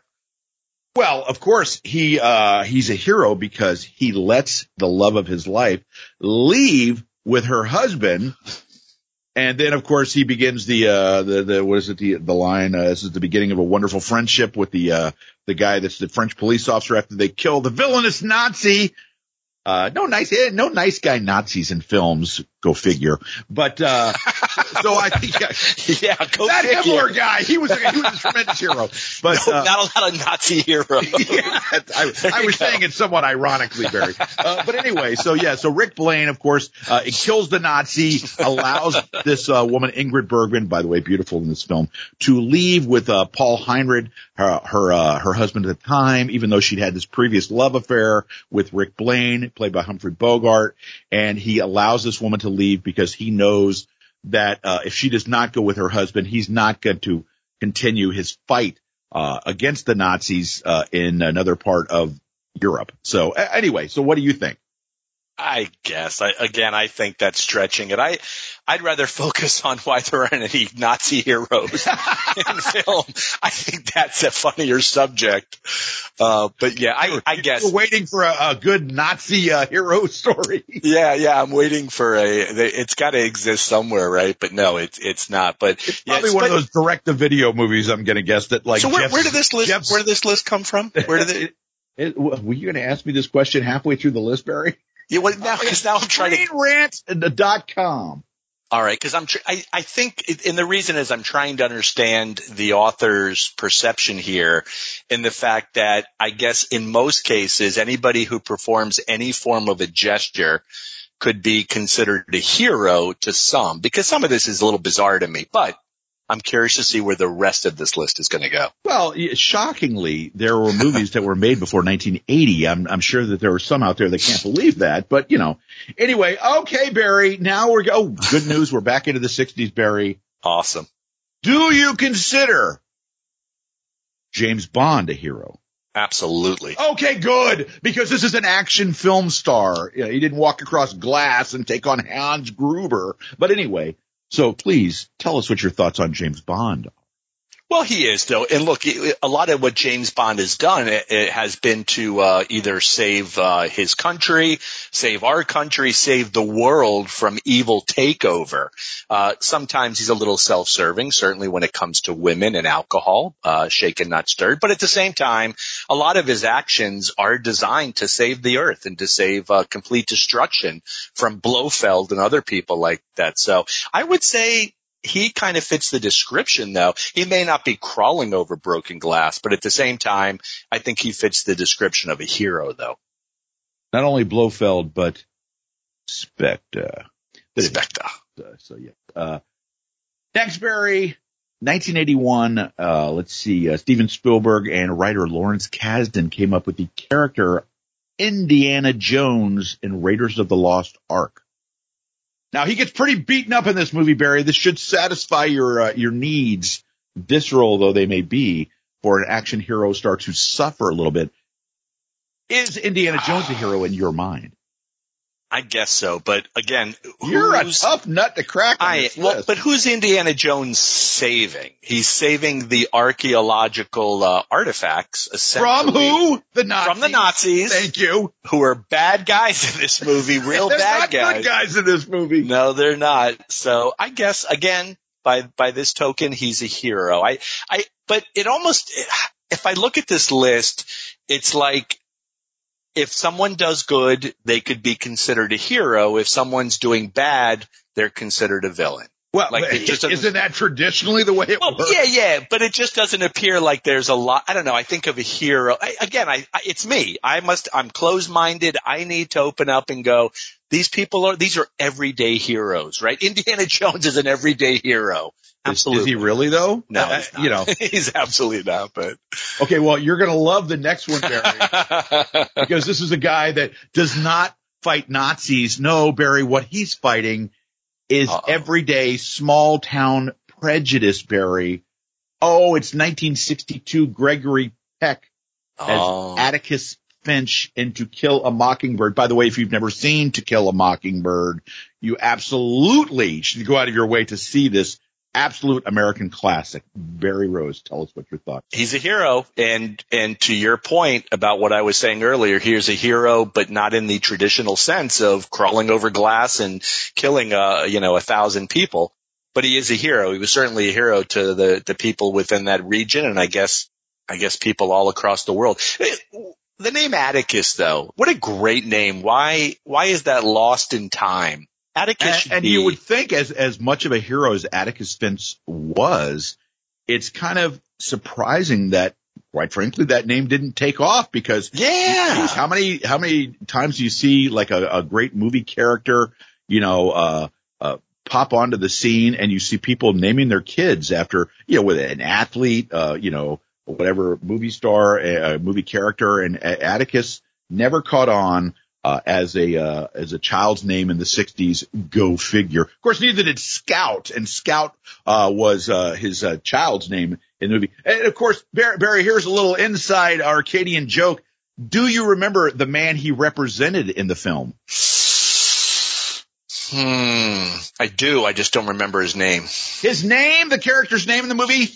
Well, of course he uh, he's a hero because he lets the love of his life leave with her husband and then, of course, he begins the, uh, the, the, what is it? The, the line, uh, this is the beginning of a wonderful friendship with the, uh, the guy that's the French police officer after they kill the villainous Nazi. Uh, no nice, eh, no nice guy Nazis in films. Go figure. But, uh, [laughs] so I think, yeah, go that figure. Himmler guy, he was a, he was a tremendous hero. But, No, uh, not a lot of Nazi heroes. [laughs] yeah, I, I was go. saying it somewhat ironically, Barry. Uh, but anyway, so yeah, so Rick Blaine, of course, uh, it kills the Nazi, allows this uh, woman Ingrid Bergman, by the way, beautiful in this film, to leave with uh, Paul Henreid, her her uh, her husband at the time, even though she'd had this previous love affair with Rick Blaine, played by Humphrey Bogart, and he allows this woman to leave because he knows that uh, if she does not go with her husband, he's not going to continue his fight uh, against the Nazis uh, in another part of Europe. So anyway, so what do you think? I guess. I, again, I think that's stretching it. I, I'd rather focus on why there aren't any Nazi heroes [laughs] in film. I think that's a funnier subject. Uh, but yeah, I, I guess. We're waiting for a, a good Nazi uh, hero story. [laughs] Yeah, yeah, I'm waiting for a, it's gotta exist somewhere, right? But no, it's, it's not, but It's yeah, probably it's- one of those direct to video movies. I'm going to guess that like. so where, Jeff's- where did this list, Jeff's- where did this list come from? Where did [laughs] it, It- were you going to ask me this question halfway through the list, Barry? yeah, well, now, cause now I'm trying to, ScreenRant.com. All right, because I'm tr- I, I think, and the reason is I'm trying to understand the author's perception here, in the fact that I guess in most cases anybody who performs any form of a gesture could be considered a hero to some, because some of this is a little bizarre to me. But I'm curious to see where the rest of this list is going to go. Well, shockingly, there were movies that were made before 1980. I'm, I'm sure that there were some out there that can't believe that, but you know. Anyway, okay, Barry. Now we're go. Oh, good news. We're back into the 60s, Barry. Awesome. Do you consider James Bond a hero? Absolutely. Okay, good. Because this is an action film star. You know, he didn't walk across glass and take on Hans Gruber. But anyway, so please tell us what your thoughts on James Bond. Well, he is though, and look, a lot of what James Bond has done it, it has been to uh, either save uh, his country, save our country, save the world from evil takeover. Uh, sometimes he's a little self-serving, certainly when it comes to women and alcohol, uh, shaken not stirred. But at the same time, a lot of his actions are designed to save the earth and to save uh, complete destruction from Blofeld and other people like that. So I would say he kind of fits the description though. He may not be crawling over broken glass, but at the same time, I think he fits the description of a hero though. Not only Blofeld, but Spectre. Spectre. Uh, so yeah. Uh, Barry, 1981. Uh, let's see. Uh, Steven Spielberg and writer Lawrence Kasdan came up with the character Indiana Jones in Raiders of the Lost Ark. Now he gets pretty beaten up in this movie, Barry. This should satisfy your uh, your needs, visceral though they may be, for an action hero star to suffer a little bit. Is Indiana Jones a hero in your mind? I guess so, but again, You're a tough nut to crack. On I well, but who's Indiana Jones saving? He's saving the archaeological uh, artifacts From who? The Nazis. From the Nazis, Thank you. who are bad guys in this movie, [laughs] real They're bad not guys. good guys in this movie. No, they're not. So I guess again, by by this token, he's a hero. I I but it almost if I look at this list, it's like if someone does good, they could be considered a hero. If someone's doing bad, they're considered a villain. Well, Like, it just [laughs] isn't that traditionally the way it Well, works? yeah, yeah, but it just doesn't appear like there's a lot. I don't know. I think of a hero. I, again, I, I, it's me. I must, I'm closed minded. I need to open up and go, these people are, these are everyday heroes, right? Indiana [laughs] Jones is an everyday hero. Is- Absolutely. Is he really though? No, Uh, he's not. you know. [laughs] he's absolutely not, but. Okay, well, you're gonna love the next one, Barry, [laughs] because this is a guy that does not fight Nazis. No, Barry, what he's fighting is Uh-oh. everyday small town prejudice, Barry. Oh, it's 1962 Gregory Peck as Oh. Atticus Finch in To Kill a Mockingbird. By the way, if you've never seen To Kill a Mockingbird, you absolutely should go out of your way to see this absolute American classic. Barry Rose, tell us what your thoughts. He's a hero. And, and to your point about what I was saying earlier, here's a hero, but not in the traditional sense of crawling over glass and killing, uh, you know, a thousand people. But he is a hero. He was certainly a hero to the, the people within that region. And I guess, I guess people all across the world. Eh, The name Atticus, though, what a great name. Why, why is that lost in time? Atticus and, and you would think as as much of a hero as Atticus Finch was, it's kind of surprising that quite frankly that name didn't take off because yeah, geez, how many how many times do you see like a, a great movie character, you know, uh, uh, pop onto the scene and you see people naming their kids after, you know, with an athlete, uh, you know, whatever movie star, a, movie character and Atticus never caught on uh, as a uh, as a child's name in the '60s. Go figure. Of course, neither did Scout, and Scout uh, was uh, his uh, child's name in the movie. And of course, Barry, Barry, here's a little inside Arcadian joke. Do you remember the man he represented in the film? Hmm, I do. I just don't remember his name. His name, the character's name in the movie,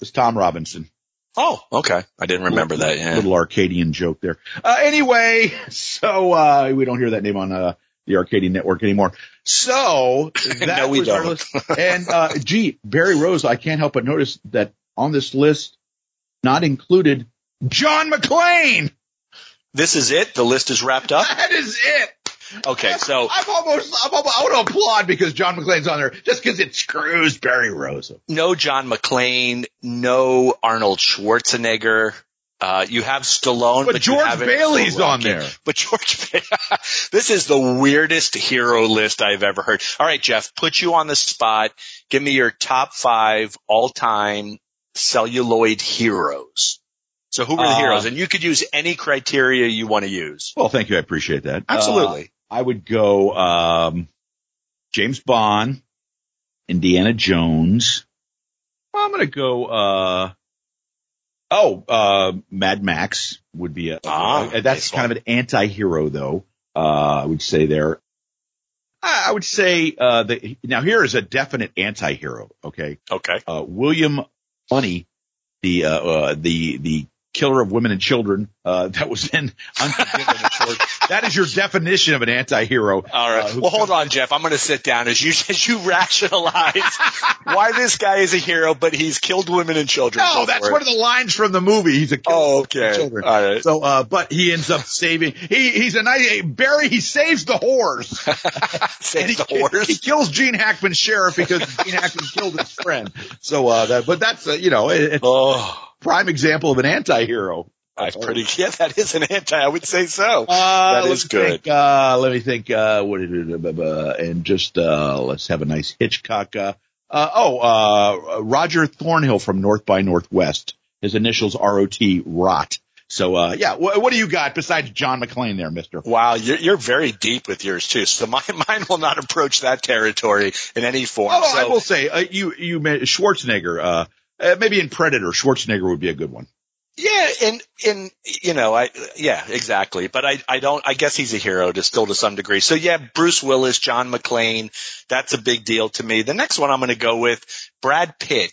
was Tom Robinson. Oh, okay. I didn't remember little, that. Yeah. Little Arcadian joke there. Uh, anyway, [laughs] so, uh, we don't hear that name on, uh, the Arcadian network anymore. So [laughs] that no, we was don't. our list. And, uh, gee, Barry Rose, I can't help but notice that on this list, not included, John McClane. This is it. The list is wrapped up. [laughs] That is it. Okay, so [laughs] I'm almost, I'm almost, I want to applaud because John McClane's on there just because it screws Barry Rose. no John McClane, no Arnold Schwarzenegger. Uh, you have Stallone, But, but, George Bailey's on there. [laughs] But George, [laughs] this is the weirdest hero list I've ever heard. All right, Jeff, put you on the spot. Give me your top five all-time celluloid heroes. So who were the Uh, heroes? And you could use any criteria you want to use. Well, thank you. I appreciate that. Absolutely. I would go, um, James Bond, Indiana Jones. I'm going to go, uh, oh, uh, Mad Max would be a, Ah, uh, that's kind of an anti-hero though. Uh, I would say there. I I would say, uh, the, now here is a definite anti-hero. Okay. okay. Uh, William Munny, the, uh, uh, the, the killer of women and children, uh, [laughs] that was in Unforgiven, of course. That is your definition of an anti-hero. All right. Uh, well, hold on, Jeff. I'm going to sit down as you as you rationalize [laughs] why this guy is a hero, but he's killed women and children. No, Go that's one of the lines from the movie. He's a killer Oh, of okay. children. All right. So, uh, but he ends up saving, he, he's a nice, Barry, he saves the horse. [laughs] Save And he, the horse. he kills Gene Hackman's sheriff because Gene Hackman killed his friend. So, uh, that, but that's, uh, you know, it, it's Oh, prime example of an anti-hero. that's pretty. Yeah, that is an anti. I would say so. Uh, That let good. Think, uh, let me think, uh, what did it, uh, and just, uh, let's have a nice Hitchcock, uh, uh, oh, uh, Roger Thornhill from North by Northwest. His initials R-O-T, Rot. So, uh, yeah, wh- what do you got besides John McClane there, mister? Wow, you're, you're very deep with yours too. So my, [laughs] mine will not approach that territory in any form. Oh, so, I will say, uh, you, you, Schwarzenegger, uh, uh, maybe in Predator, Schwarzenegger would be a good one. Yeah, and and you know, I yeah, exactly. But I I don't. I guess he's a hero to still to some degree. So yeah, Bruce Willis, John McClane, that's a big deal to me. The next one I'm going to go with Brad Pitt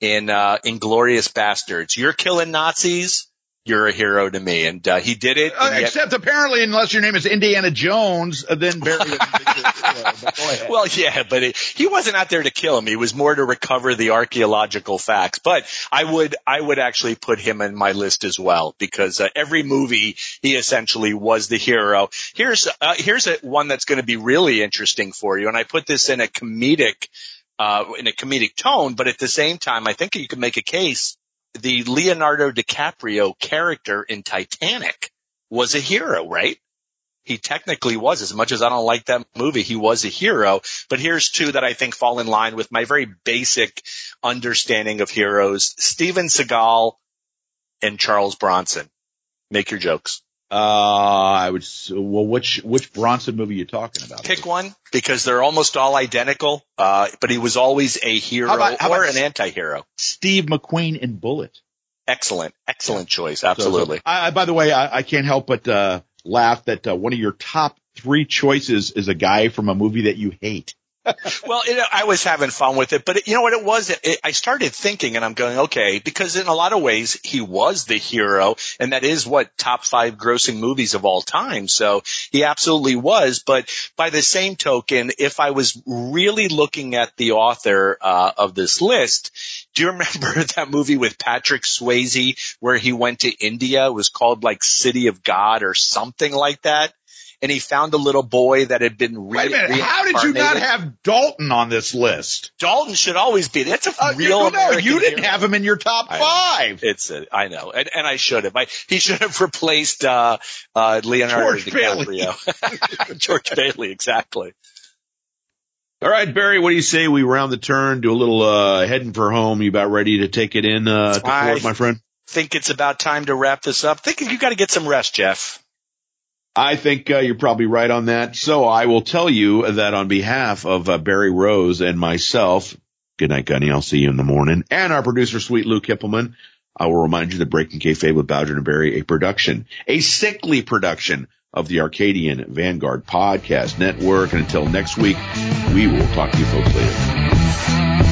in uh Inglourious Basterds. You're killing Nazis. You're a hero to me, and uh, he did it. Uh, yet- except apparently, unless your name is Indiana Jones, uh, then Barry. but go ahead. [laughs] Well, yeah, but it, he wasn't out there to kill him. He was more to recover the archaeological facts. But I would, I would actually put him in my list as well because uh, every movie he essentially was the hero. Here's, uh, here's a, one that's going to be really interesting for you, and I put this in a comedic, uh, in a comedic tone, but at the same time, I think you can make a case. The Leonardo DiCaprio character in Titanic was a hero, right? he technically was. As much as I don't like that movie, he was a hero. But here's two that I think fall in line with my very basic understanding of heroes. Steven Seagal and Charles Bronson. Make your jokes. Uh, I would. Well, which which Bronson movie are you talking about? Pick one because they're almost all identical. Uh, but he was always a hero How about- how or an anti-hero. Steve McQueen in Bullitt. Excellent, excellent choice. So- Absolutely. so- I, I- by the way, I, I can't help but uh, laugh that uh, one of your top three choices is a guy from a movie that you hate. Well, I was having fun with it, but it, you know what it was? It, I started thinking and I'm going, okay, because in a lot of ways he was the hero and that is what top five grossing movies of all time. So he absolutely was. But by the same token, if I was really looking at the author, uh, of this list, Do you [laughs] remember that movie with Patrick Swayze where he went to India? It was called like City of God or something like that. And he found a little boy that had been re- Wait a minute. How did you not have Dalton on this list? Dalton should always be. That's a Uh, real no, no, American you didn't hero. have him in your top I know. five. It's a, I know, and, and I should have. I, he should have [laughs] replaced uh, uh, Leonardo George Bailey. DiCaprio. [laughs] George Bailey, exactly. All right, Barry, what do you say we round the turn, do a little uh heading for home? You about ready to take it in uh to I- fourth, my friend? Think it's about time to wrap this up. Think you got to get some rest, Jeff. I think uh, you're probably right on that. So I will tell you that on behalf of uh, Barry Rose and myself, good night, Gunny. I'll see you in the morning. And our producer, Sweet Luke Hippelman, I will remind you that Breaking Kayfabe with Bowser and Barry, a production, a sickly production of the Arcadian Vanguard Podcast Network. And until next week, we will talk to you folks later.